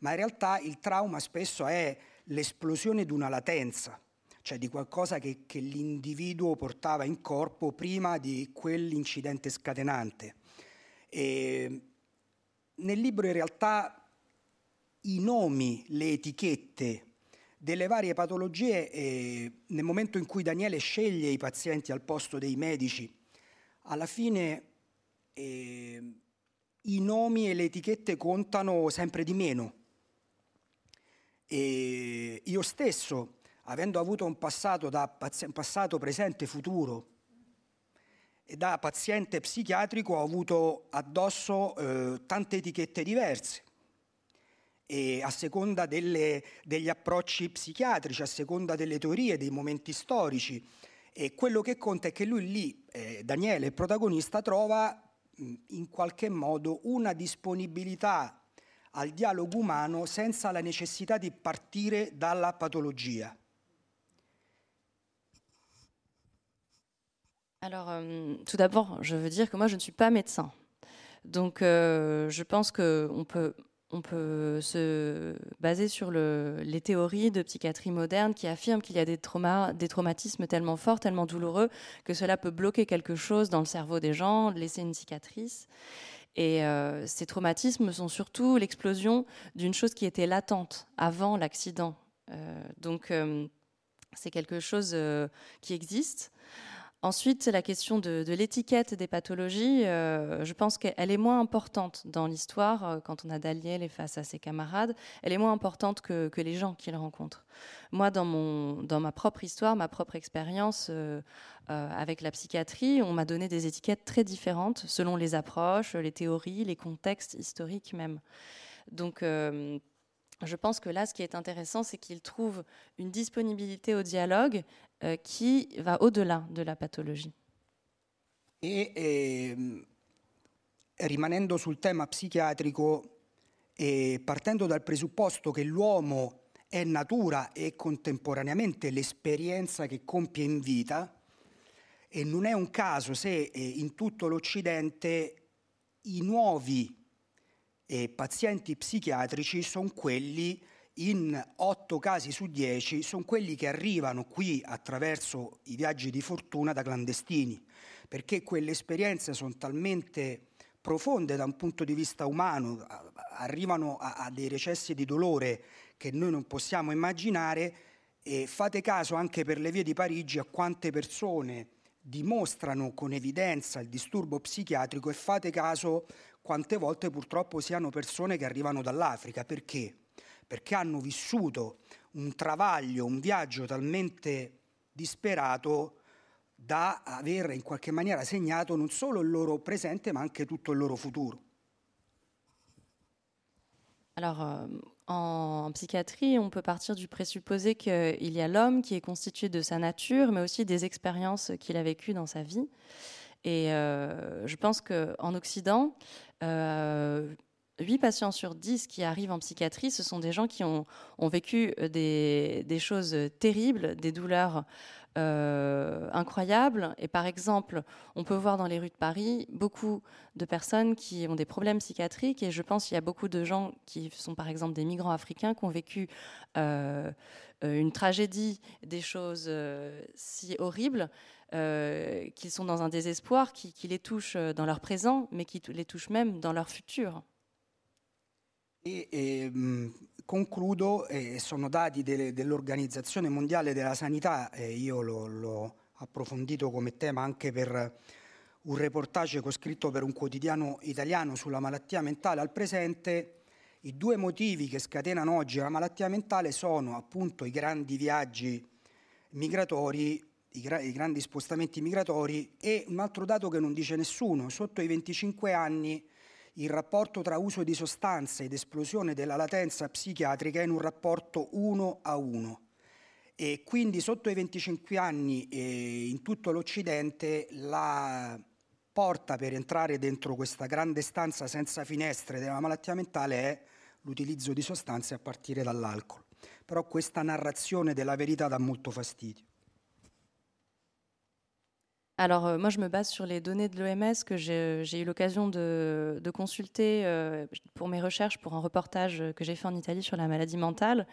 Ma in realtà il trauma spesso è l'esplosione di una latenza, cioè di qualcosa che, che l'individuo portava in corpo prima di quell'incidente scatenante. E nel libro in realtà i nomi, le etichette delle varie patologie, eh, nel momento in cui Daniele sceglie i pazienti al posto dei medici, alla fine eh, i nomi e le etichette contano sempre di meno. E io stesso, avendo avuto un passato, da, un passato presente futuro, e da paziente psichiatrico ho avuto addosso eh, tante etichette diverse e a seconda delle, degli approcci psichiatrici, a seconda delle teorie, dei momenti storici. E quello che conta è che lui lì, eh, Daniele, il protagonista, trova in qualche modo una disponibilità al dialogo umano senza la necessità di partire dalla patologia. Alors, euh, tout d'abord, je veux dire que moi, je ne suis pas médecin. Donc, euh, je pense qu'on peut se baser sur les théories de psychiatrie moderne qui affirment qu'il y a des traumatismes tellement forts, tellement douloureux, que cela peut bloquer quelque chose dans le cerveau des gens, laisser une cicatrice. Et euh, ces traumatismes sont surtout l'explosion d'une chose qui était latente avant l'accident. Euh, donc, euh, c'est quelque chose qui existe. Ensuite, la question de, l'étiquette des pathologies, euh, je pense qu'elle est moins importante dans l'histoire, euh, quand on a Daniel face à ses camarades, elle est moins importante que, les gens qu'il rencontre. Moi, dans ma propre histoire, ma propre expérience euh, avec la psychiatrie, on m'a donné des étiquettes très différentes selon les approches, les théories, les contextes historiques même. Donc, je pense que là, ce qui est intéressant, c'est qu'il trouve une disponibilité au dialogue eh, qui va au-delà de la pathologie. E eh, rimanendo sul tema psichiatrico e partendo dal presupposto che l'uomo è natura e contemporaneamente l'esperienza che compie in vita, e non è un caso se eh, in tutto l'Occidente i nuovi eh, pazienti psichiatrici sono quelli in 8 casi su 10 sono quelli che arrivano qui attraverso i viaggi di fortuna da clandestini, perché quelle esperienze sono talmente profonde da un punto di vista umano, arrivano a, a dei recessi di dolore che noi non possiamo immaginare e fate caso anche per le vie di Parigi a quante persone dimostrano con evidenza il disturbo psichiatrico e fate caso quante volte purtroppo siano persone che arrivano dall'Africa. Perché? perché hanno vissuto un travaglio, un viaggio talmente disperato da aver in qualche maniera segnato non solo il loro presente ma anche tutto il loro futuro. Alors, euh, en, psychiatrie, on peut partir du présupposé qu'il y a l'homme qui est constitué de sa nature, mais aussi des expériences qu'il a vécues dans sa vie. Et euh, je pense qu'en Occident, 8 patients sur 10 qui arrivent en psychiatrie, ce sont des gens qui ont, vécu euh, des, choses terribles, des douleurs euh, incroyables. Et par exemple, on peut voir dans les rues de Paris beaucoup de personnes qui ont des problèmes psychiatriques. Et je pense qu'il y a beaucoup de gens qui sont par exemple des migrants africains qui ont vécu euh, une tragédie, des choses si horribles. Qu'ils sont dans un désespoir qui, qui les touche dans leur présent, mais qui les touche même dans leur futur. E, e mh, concludo, eh, sono dati delle, dell'Organizzazione Mondiale della Sanità, eh, io l'ho, l'ho, approfondito come tema anche per un reportage che ho scritto per un quotidiano italiano sulla malattia mentale al presente. I due motivi che scatenano oggi la malattia mentale sono appunto i grandi viaggi migratori, i, gra- i grandi spostamenti migratori e un altro dato che non dice nessuno, sotto i 25 anni il rapporto tra uso di sostanze ed esplosione della latenza psichiatrica è in un rapporto 1 a 1 e quindi sotto i 25 anni eh, in tutto l'Occidente la porta per entrare dentro questa grande stanza senza finestre della malattia mentale è l'utilizzo di sostanze a partire dall'alcol. Però questa narrazione della verità dà molto fastidio. Alors, euh, moi, je me base sur les données de l'OMS que j'ai eu l'occasion de, consulter euh, pour mes recherches, pour un reportage que j'ai fait en Italie sur la maladie mentale.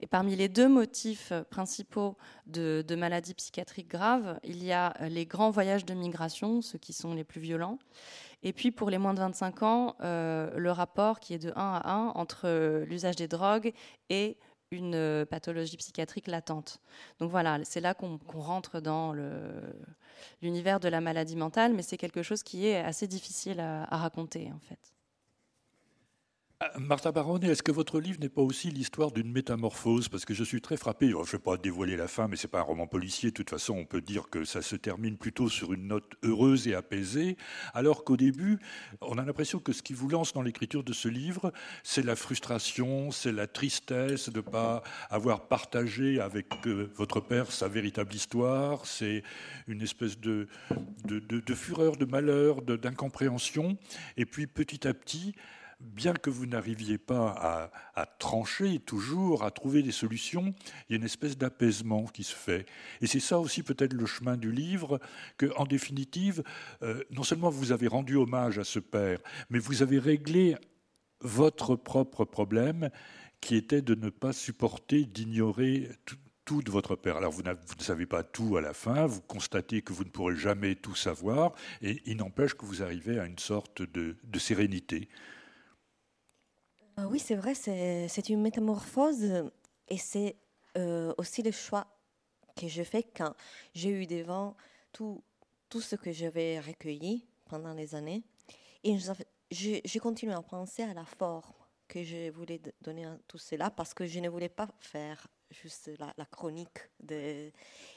Et parmi les deux motifs principaux de, maladies psychiatriques graves, il y a les grands voyages de migration, ceux qui sont les plus violents. Et puis, pour les moins de 25 ans, euh, le rapport qui est de 1 à 1 entre l'usage des drogues et une pathologie psychiatrique latente. Donc voilà, c'est là qu'on rentre dans l'univers de la maladie mentale, mais c'est quelque chose qui est assez difficile à, à raconter en fait. Ah, Martha Barone, est-ce que votre livre n'est pas aussi l'histoire d'une métamorphose? Parce que je suis très frappé, je ne vais pas dévoiler la fin, mais ce n'est pas un roman policier, de toute façon on peut dire que ça se termine plutôt sur une note heureuse et apaisée, alors qu'au début, on a l'impression que ce qui vous lance dans l'écriture de ce livre, c'est la frustration, c'est la tristesse de ne pas avoir partagé avec euh, votre père sa véritable histoire, c'est une espèce de, de fureur, de malheur, d'incompréhension, et puis petit à petit, bien que vous n'arriviez pas à, trancher toujours, à trouver des solutions, il y a une espèce d'apaisement qui se fait. Et c'est ça aussi peut-être le chemin du livre, que en définitive, euh, non seulement vous avez rendu hommage à ce père, mais vous avez réglé votre propre problème, qui était de ne pas supporter, d'ignorer tout, de votre père. Alors vous, ne savez pas tout à la fin, vous constatez que vous ne pourrez jamais tout savoir, et il n'empêche que vous arrivez à une sorte de sérénité. Euh, oui, c'est vrai, c'est une métamorphose et c'est euh, aussi le choix que je fais quand j'ai eu devant tout, tout ce que j'avais recueilli pendant les années. Et j'ai continué à penser à la forme que je voulais donner à tout cela parce que je ne voulais pas faire juste la, chronique. De...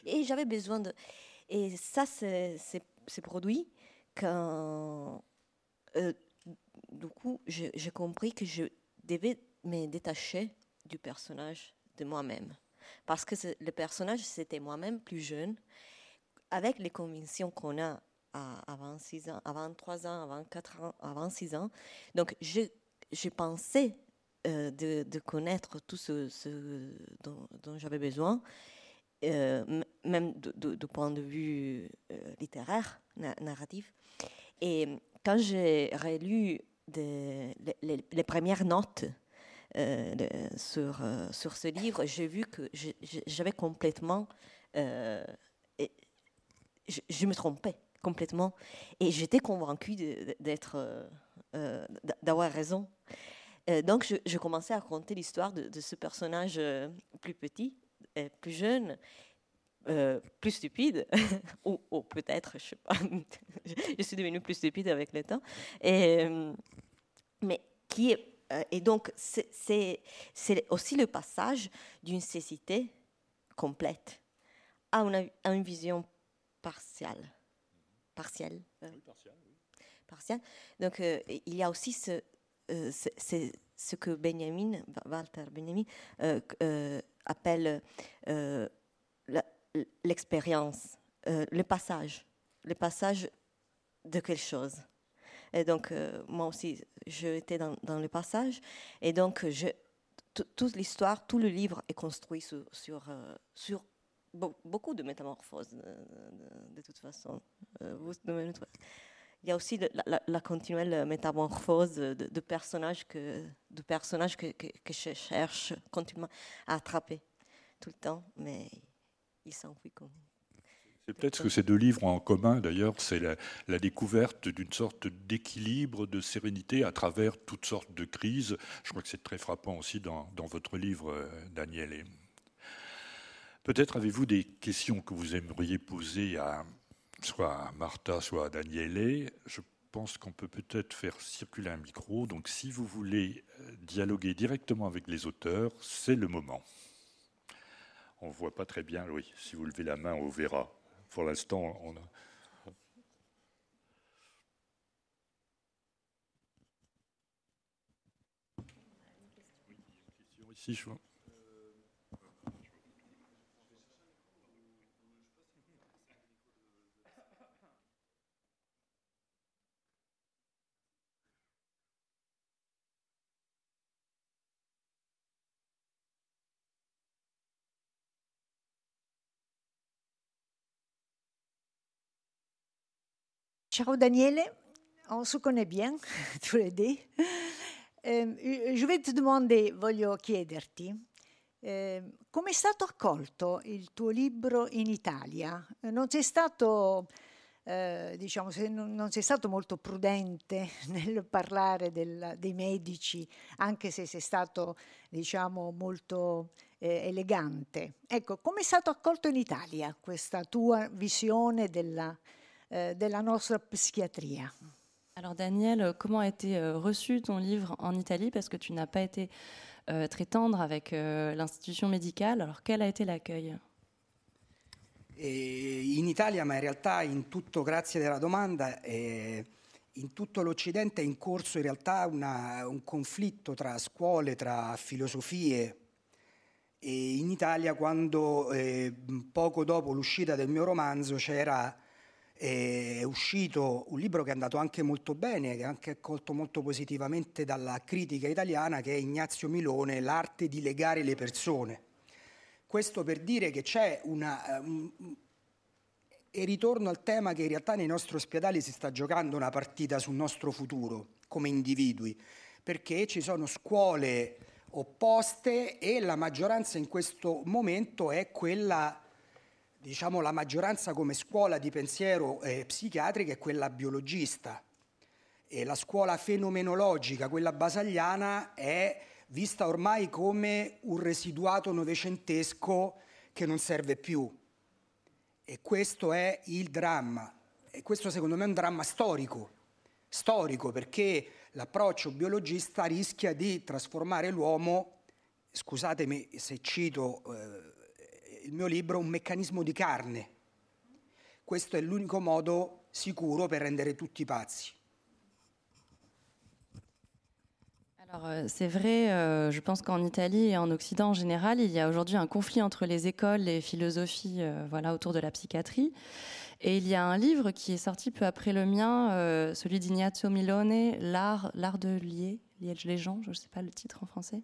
Et j'avais besoin de... Et ça, c'est produit quand... Euh, du coup, j'ai compris que je devais me détacher du personnage de moi-même. Parce que le personnage, c'était moi-même plus jeune, avec les convictions qu'on a à, 26 ans, à 23 ans, à 24 ans, à 26 ans. Donc, je, je pensais euh, de, connaître tout ce, dont, j'avais besoin, euh, même du point de vue euh, littéraire, narratif. Et quand j'ai relu les, premières notes euh, sur, euh, sur ce livre, j'ai vu que j'avais complètement... Euh, je, me trompais complètement. Et j'étais convaincue d'être, d'avoir raison. donc, je, commençais à raconter l'histoire de, de, ce personnage plus petit, plus jeune, euh, plus stupide, ou, peut-être, je sais pas, je suis devenue plus stupide avec le temps, et, euh, mais qui est, euh, et donc c'est aussi le passage d'une cécité complète à une, à une vision partielle. Partielle. partielle, Donc il y a aussi ce, ce, ce que Benjamin, Walter Benjamin, appelle l'expérience, euh, le passage, le passage de quelque chose. Et donc, euh, moi aussi, j'étais dans, dans le passage. Et donc, je, toute l'histoire, tout le livre est construit sur, sur, euh, sur beaucoup de métamorphoses, de, toute façon. il y a aussi la, continuelle métamorphose de, personnages, que, de personnages que, je cherche continuellement à attraper tout le temps. Mais il s'enfuit comme. C'est peut-être ce que ces deux livres ont en commun, d'ailleurs, c'est la, découverte d'une sorte d'équilibre, de sérénité à travers toutes sortes de crises. Je crois que c'est très frappant aussi dans, votre livre, euh, Daniel. Peut-être avez-vous des questions que vous aimeriez poser à soit à Martha, soit à Daniele. Je pense qu'on peut peut-être faire circuler un micro. Donc si vous voulez euh, dialoguer directement avec les auteurs, c'est le moment. On ne voit pas très bien, oui. Si vous levez la main, on verra. Pour l'instant, on a... Ici, je vois. Ciao Daniele, on se connaît bien tous les deux. Eh, je vais te demander, voglio chiederti, eh, come è stato accolto il tuo libro in Italia? Non sei stato, eh, diciamo, non sei stato molto prudente nel parlare del, dei medici, anche se sei stato, diciamo, molto eh, elegante. Ecco, come è stato accolto in Italia questa tua visione della, della nostra psichiatria? Alors Daniel, comment a été euh, reçu ton livre en Italie Parce que tu n'as pas été euh, très tendre avec euh, l'institution médicale. Alors quel a été l'accueil In Italia, ma in realtà in tutto, grazie della domanda, eh, in tutto l'Occidente è in corso in realtà una, un conflitto tra scuole, tra filosofie. E in Italia, quando eh, poco dopo l'uscita del mio romanzo c'era è uscito un libro che è andato anche molto bene, che è anche accolto molto positivamente dalla critica italiana, che è Ignazio Milone, L'arte di legare le persone. Questo per dire che c'è una... Um, e ritorno al tema che in realtà nei nostri ospedali si sta giocando una partita sul nostro futuro come individui, perché ci sono scuole opposte e la maggioranza in questo momento è quella diciamo, la maggioranza come scuola di pensiero eh, psichiatrica è quella biologista. E la scuola fenomenologica, quella basagliana, è vista ormai come un residuato novecentesco che non serve più. E questo è il dramma. E questo secondo me è un dramma storico. Storico perché l'approccio biologista rischia di trasformare l'uomo, scusatemi se cito eh, il mio libro un meccanismo di carne. Questo è l'unico modo sicuro per rendere tutti pazzi. Alors euh, c'est vrai, euh, je pense qu'en Italie et en Occident en général, il y a aujourd'hui un conflit entre les écoles, les philosophies, euh, voilà, autour de la psychiatrie. Et il y a un livre qui est sorti peu après le mien, celui d'Ignazio Milone, l'art, l'art de lier, lier les gens, je ne sais pas le titre en français.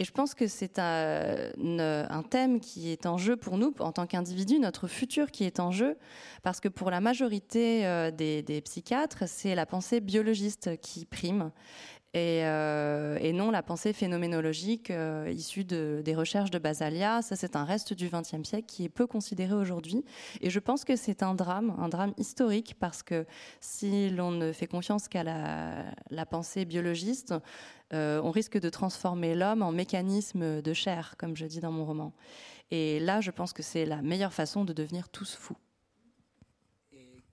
Et je pense que c'est un, thème qui est en jeu pour nous, en tant qu'individus, notre futur qui est en jeu, parce que pour la majorité euh, des, des psychiatres, c'est la pensée biologiste qui prime. Euh, et, non la pensée phénoménologique euh, issue de, des recherches de Basalia. Ça, c'est un reste du XXe siècle qui est peu considéré aujourd'hui. Et je pense que c'est un drame, un drame historique, parce que si l'on ne fait confiance qu'à la, pensée biologiste, euh, on risque de transformer l'homme en mécanisme de chair, comme je dis dans mon roman. Et là, je pense que c'est la meilleure façon de devenir tous fous.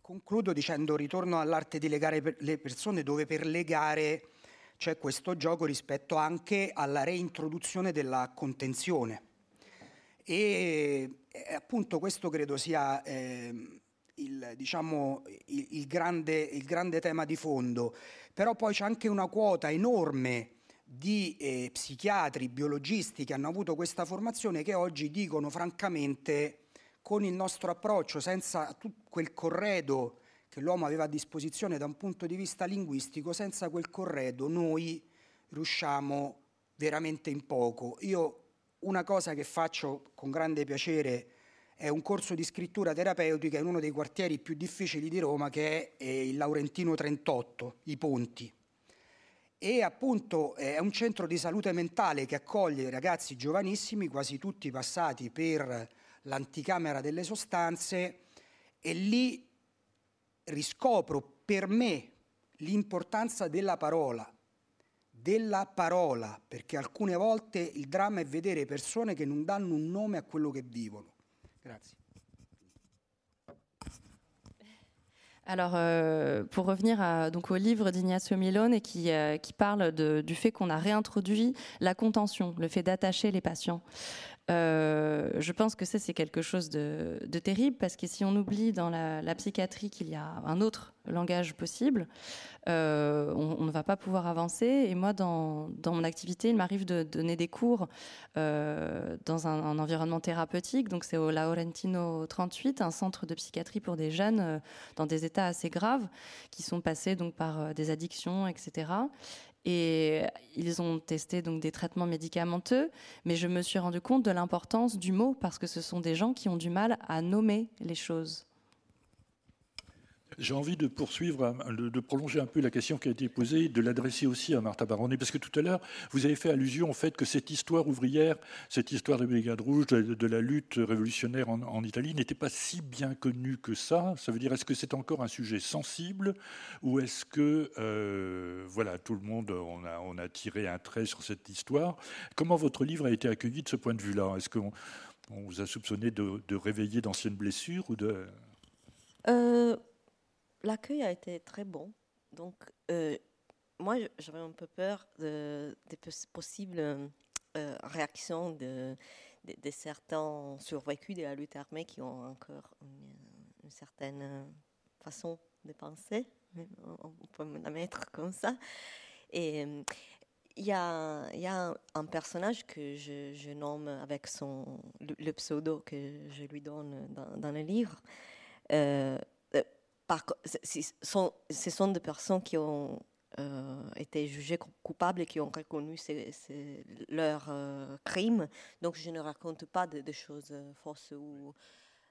Concludo dicendo ritorno all'arte di legare le persone dove per legare c'è questo gioco rispetto anche alla reintroduzione della contenzione. E appunto questo credo sia eh, il, diciamo, il, il, grande, il, grande, tema di fondo. Però poi c'è anche una quota enorme di eh, psichiatri, biologisti che hanno avuto questa formazione che oggi dicono francamente con il nostro approccio, senza quel corredo che l'uomo aveva a disposizione da un punto di vista linguistico, senza quel corredo noi riusciamo veramente in poco. Io una cosa che faccio con grande piacere è un corso di scrittura terapeutica in uno dei quartieri più difficili di Roma che è il Laurentino 38, i Ponti. E appunto è un centro di salute mentale che accoglie ragazzi giovanissimi, quasi tutti passati per l'anticamera delle sostanze e lì riscopro per me l'importanza della parola, della parola, perché alcune volte il dramma è vedere persone che non danno un nome a quello che vivono. Grazie. Alors, euh, pour revenir à, donc au livre d'Ignacio Milone qui, euh, qui parle de, du fait qu'on a réintroduit la contention, le fait d'attacher les patients. Euh, je pense que ça, c'est quelque chose de, terrible parce que si on oublie dans la, psychiatrie qu'il y a un autre langage possible, euh, on, ne va pas pouvoir avancer. Et moi, dans, mon activité, il m'arrive de, donner des cours euh, dans un, environnement thérapeutique. Donc, c'est au Laurentino 38, un centre de psychiatrie pour des jeunes dans des états assez graves qui sont passés donc par des addictions, etc. Et ils ont testé donc des traitements médicamenteux, mais je me suis rendu compte de l'importance du mot parce que ce sont des gens qui ont du mal à nommer les choses. J'ai envie de poursuivre, de prolonger un peu la question qui a été posée, de l'adresser aussi à Martha Baronnet, parce que tout à l'heure, vous avez fait allusion au fait que cette histoire ouvrière, cette histoire des Brigades Rouges, de la lutte révolutionnaire en, Italie, n'était pas si bien connue que ça. Ça veut dire, est-ce que c'est encore un sujet sensible, ou est-ce que, euh, voilà, tout le monde, on a, tiré un trait sur cette histoire? Comment votre livre a été accueilli de ce point de vue-là? Est-ce qu'on on vous a soupçonné de, de réveiller d'anciennes blessures ou de... Euh, l'accueil a été très bon. Donc, euh, moi, j'avais un peu peur de, des possibles euh, réactions de, certains survécus de la lutte armée qui ont encore une, certaine façon de penser, on peut la mettre comme ça. Et il y, a, un personnage que je, nomme avec son, le, pseudo que je lui donne dans, le livre. Euh, ce sont, des personnes qui ont euh, été jugées coupables et qui ont reconnu leurs euh, crimes. Donc je ne raconte pas de, choses euh, fausses. Ou,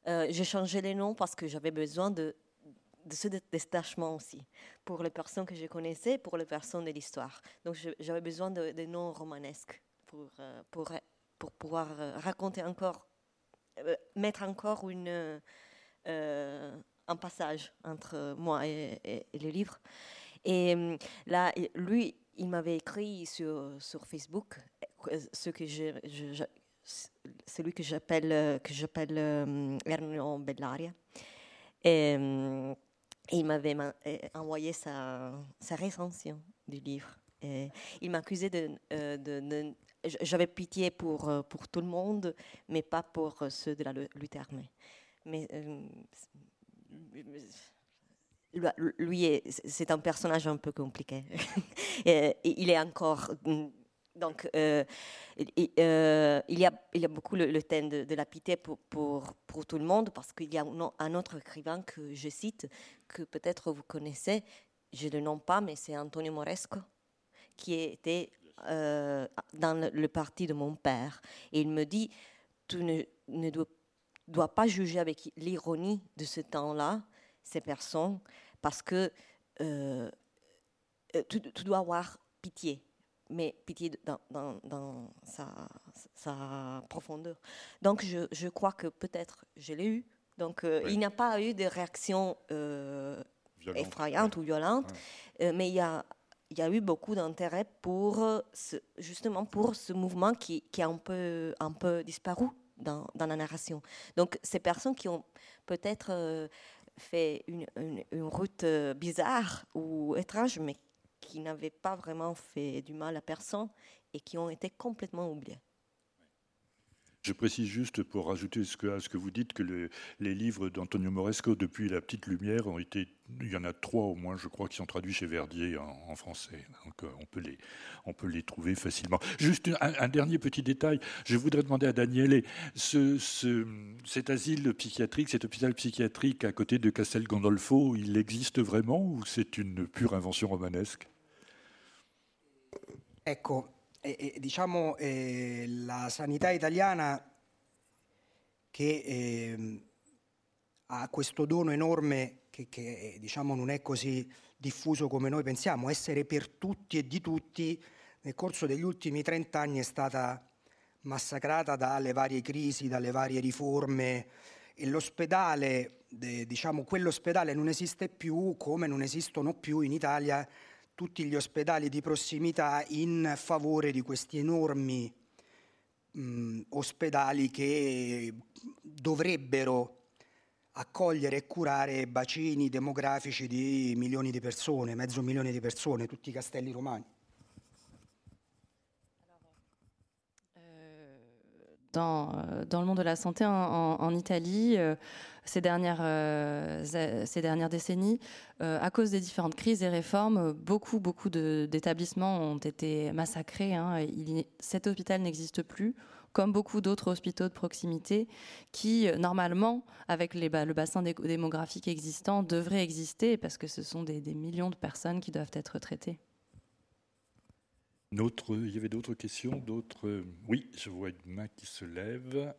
j'ai changé les noms parce que j'avais besoin de, de ce détachement aussi, pour les personnes que je connaissais, pour les personnes de l'histoire. Donc j'avais besoin de, de, noms romanesques pour, pour, pour pouvoir raconter encore, mettre encore une un passage entre moi et, le livre. Et euh, là, lui, il m'avait écrit sur, Facebook je, celui que j'appelle que euh, Bellaria. Et, euh, il m'avait envoyé sa, sa du livre. Il m'accusait de, j'avais pitié pour, pour tout le monde, mais pas pour ceux de la lutte armée. Mais lui, c'est un personnage un peu compliqué. il est encore. Donc, euh, euh, il, y a, beaucoup le, thème de, la pitié pour, tout le monde, parce qu'il y a un, autre écrivain que je cite, que peut-être vous connaissez, je ne le nomme pas, mais c'est Antonio Moresco, qui était euh, dans le, parti de mon père. Et il me dit Tu ne, ne dois, dois pas juger avec l'ironie de ce temps-là ces personnes parce que euh, euh, tu, dois avoir pitié, mais pitié dans, dans, dans sa, sa, profondeur. Donc je, je crois que peut-être je l'ai eu. Donc euh, il n'y a pas eu de réaction effrayante ou violente, mais il y a il y a eu beaucoup d'intérêt pour ce, justement pour ce mouvement qui, qui, a un peu, un peu disparu dans, la narration. Donc ces personnes qui ont peut-être fait une, route euh, bizarre ou étrange, mais qui n'avaient pas vraiment fait du mal à personne et qui ont été complètement oubliés. Je précise juste pour rajouter à ce que vous dites que les livres d'Antonio Moresco depuis La Petite Lumière ont été, il y en a trois au moins, je crois, qui sont traduits chez Verdier en, français. Donc euh, on peut les, on peut les trouver facilement. Juste un, dernier petit détail. Je voudrais demander à Daniele, ce, cet asile psychiatrique, cet hôpital psychiatrique à côté de Castel Gandolfo, il existe vraiment ou c'est une pure invention romanesque? Ecco, e, diciamo, eh, la sanità italiana che eh, ha questo dono enorme che, che diciamo, non è così diffuso come noi pensiamo, essere per tutti e di tutti, nel corso degli ultimi 30 anni è stata massacrata dalle varie crisi, dalle varie riforme e l'ospedale, diciamo, quell'ospedale non esiste più come non esistono più in Italia tutti gli ospedali di prossimità in favore di questi enormi mh, ospedali che dovrebbero accogliere e curare bacini demografici di milioni di persone, mezzo milione di persone, tutti i castelli romani. Dans, euh, dans, le monde de la santé en, en Italie, euh, ces dernières, euh, ces dernières décennies, euh, à cause des différentes crises et réformes, beaucoup, beaucoup d'établissements ont été massacrés. Hein. cet hôpital n'existe plus comme beaucoup d'autres hôpitaux de proximité qui, normalement, avec le bassin démographique existant, devraient exister parce que ce sont des, millions de personnes qui doivent être traitées. il y avait d'autres questions, d'autres. Oui, je vois une main qui se lève.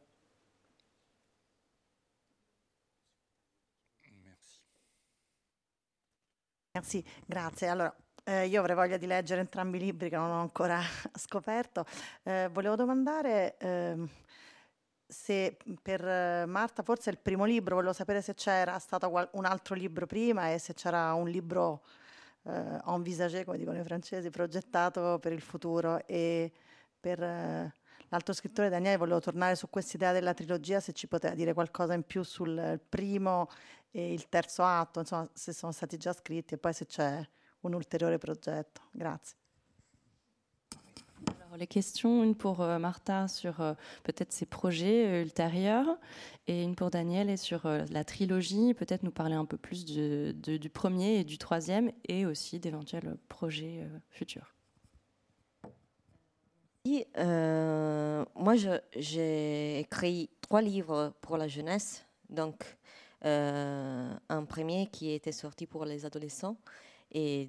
Merci, grazie. Allora, eh, io avrei voglia di leggere entrambi i libri che non ho ancora scoperto. Eh, volevo domandare eh, se per eh, Marta forse il primo libro, volevo sapere se c'era stato un altro libro prima e se c'era un libro eh, envisagé, come dicono i francesi, progettato per il futuro e per eh, l'altro scrittore Daniele volevo tornare su questa idea della trilogia, se ci poteva dire qualcosa in più sul primo et il terzo atto, insomma, se sono stati già scritti e poi se c'è un ulteriore progetto. Grazie. Alors, les questions, une pour euh, Martha sur euh, peut-être ses projets euh, ultérieurs et une pour Daniel et sur euh, la trilogie, peut-être nous parler un peu plus de, de, du premier et du troisième et aussi d'éventuels projets euh, Euh, moi, j'ai écrit trois livres pour la jeunesse. Donc, euh, un premier qui était sorti pour les adolescents et,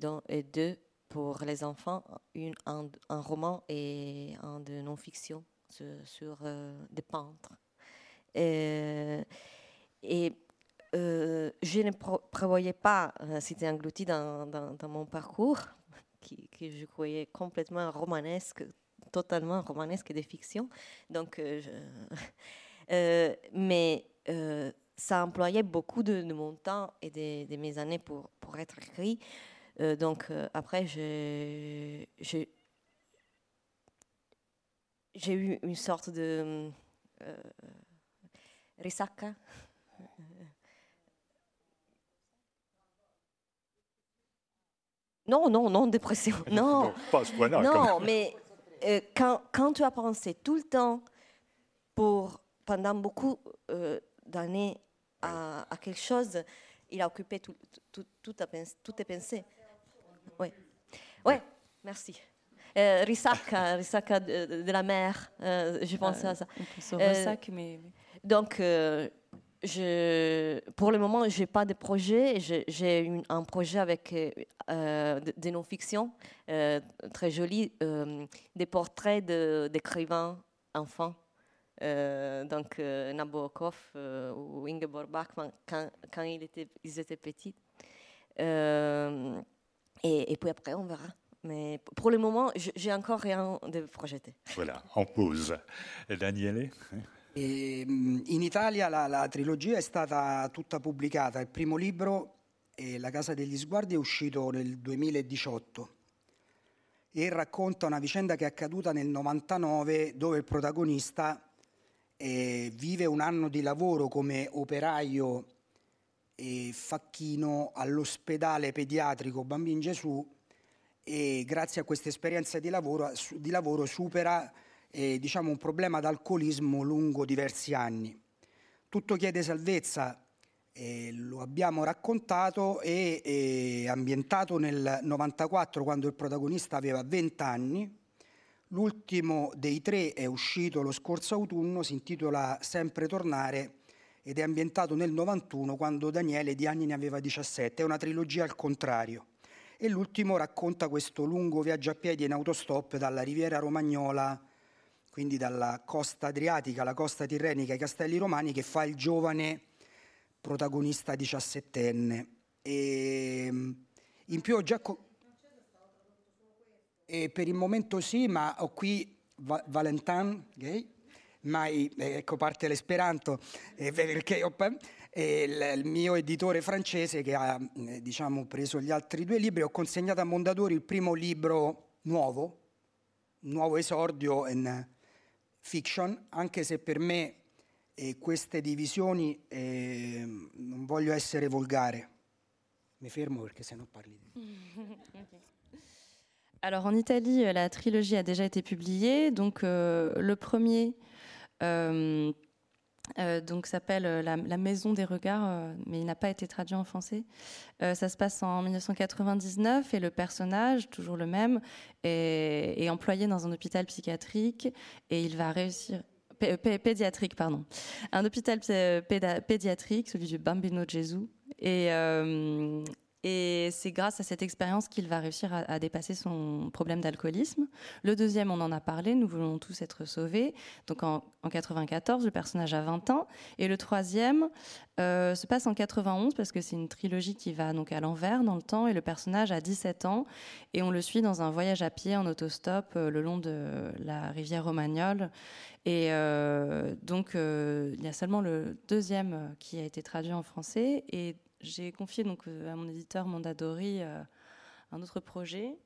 deux pour les enfants, une, un, roman et un de non-fiction sur, euh, des peintres. Et, je ne prévoyais pas, c'était englouti dans, dans, mon parcours, qui, que je croyais complètement romanesque, totalement romanesque et de fiction. Donc, euh, euh, mais euh, ça employait beaucoup de, mon temps et de, mes années pour, pour être écrit. donc, après, j'ai eu une sorte de risaka. Non, non, non, dépression. Non, non, mais euh, quand, quand, tu as pensé tout le temps, pour, pendant beaucoup euh, d'années, à, à, quelque chose, il a occupé tout, tout, tout, à, tout est pensé. Oui, ouais, merci. Euh, Risaka, de, la mer, euh, je pensais à ça. On mais... Donc, pour le moment, je n'ai pas de projet. J'ai un projet avec euh, des non-fictions euh, très jolis, euh, des portraits d'écrivains enfants. donc Nabokov ou Ingeborg Bachmann quand, ils, étaient, petits. Et, et, puis après, on verra. Mais pour le moment, j'ai encore rien de projeté. Voilà, en pause. Daniele? E, in Italia la, la, trilogia è stata tutta pubblicata, il primo libro, eh, La Casa degli Sguardi, è uscito nel 2018 e racconta una vicenda che è accaduta nel 99 dove il protagonista eh, vive un anno di lavoro come operaio e facchino all'ospedale pediatrico Bambin Gesù e grazie a questa esperienza di lavoro, di lavoro supera eh, diciamo un problema d'alcolismo lungo diversi anni. Tutto chiede salvezza, eh, lo abbiamo raccontato e eh, ambientato nel 94 quando il protagonista aveva 20 anni. L'ultimo dei tre è uscito lo scorso autunno, si intitola Sempre tornare ed è ambientato nel 91 quando Daniele di anni ne aveva 17. È una trilogia al contrario. E l'ultimo racconta questo lungo viaggio a piedi in autostop dalla Riviera Romagnola quindi dalla costa adriatica alla costa tirrenica ai castelli romani, che fa il giovane protagonista diciassettenne. E in più ho già... Co- e per il momento sì, ma ho qui Va- Valentin, okay? mai, eh, ecco parte l'esperanto, eh, perché ho, eh, il, il, mio editore francese che ha eh, diciamo, preso gli altri due libri, ho consegnato a Mondadori il primo libro nuovo, nuovo esordio in, fiction, anche se per me eh, queste divisioni, eh, non voglio essere volgare. Mi fermo perché se no parli. Alors en Italie, la trilogie a déjà été publiée. Donc euh, le premier euh, Euh, donc s'appelle euh, la, Maison des Regards, euh, mais il n'a pas été traduit en français. ça se passe en 1999 et le personnage, toujours le même, est, employé dans un hôpital psychiatrique et il va réussir. pédiatrique, pardon. Un hôpital pédiatrique, celui du Bambino Gesù. Et, Et c'est grâce à cette expérience qu'il va réussir à, dépasser son problème d'alcoolisme. Le deuxième, on en a parlé, Nous voulons tous être sauvés. Donc en, 94, le personnage a 20 ans. Et le troisième euh, se passe en 91 parce que c'est une trilogie qui va donc à l'envers dans le temps. Et le personnage a 17 ans. Et on le suit dans un voyage à pied en autostop euh, le long de la rivière Romagnole. Et euh, donc, il y a seulement le deuxième qui a été traduit en français. Et j'ai confié donc euh, à mon éditeur Mondadori euh, un autre projet.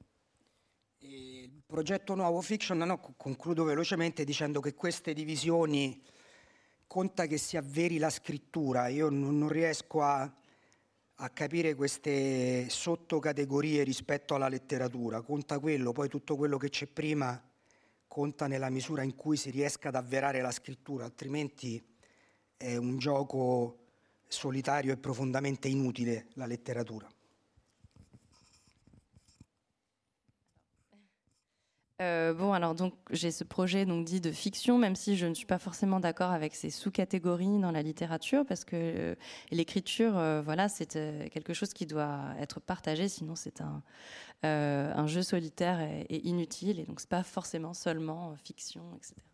Il progetto Nuovo Fiction, no, concludo velocemente dicendo che queste divisioni conta che si avveri la scrittura. Io non, non riesco a, a, capire queste sottocategorie rispetto alla letteratura. Conta quello, poi tutto quello che c'è prima conta nella misura in cui si riesca ad avverare la scrittura, altrimenti è un gioco solitario e profondamente inutile la letteratura. Euh, bon, alors donc j'ai ce projet donc dit de fiction, même si je ne suis pas forcément d'accord avec ces sous-catégories dans la littérature, parce que euh, l'écriture, euh, voilà, c'est euh, quelque chose qui doit être partagé, sinon c'est un, jeu solitaire et, et, inutile, et donc c'est pas forcément seulement fiction, etc.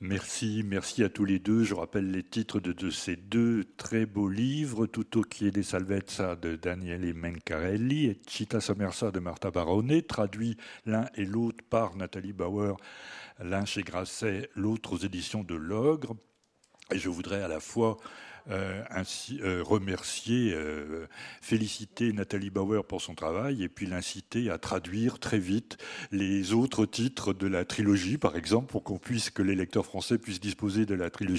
Merci, merci à tous les deux. Je rappelle les titres de, ces deux très beaux livres, Tutto chiede salvezza de Daniele Mencarelli et Città sommersa de Marta Barone, traduits l'un et l'autre par Nathalie Bauer, l'un chez Grasset, l'autre aux éditions de l'Ogre. Et je voudrais à la fois ainsi, euh, remercier, euh, féliciter Nathalie Bauer pour son travail et puis l'inciter à traduire très vite les autres titres de la trilogie, par exemple, pour qu'on puisse, que les lecteurs français puissent disposer de la trilogie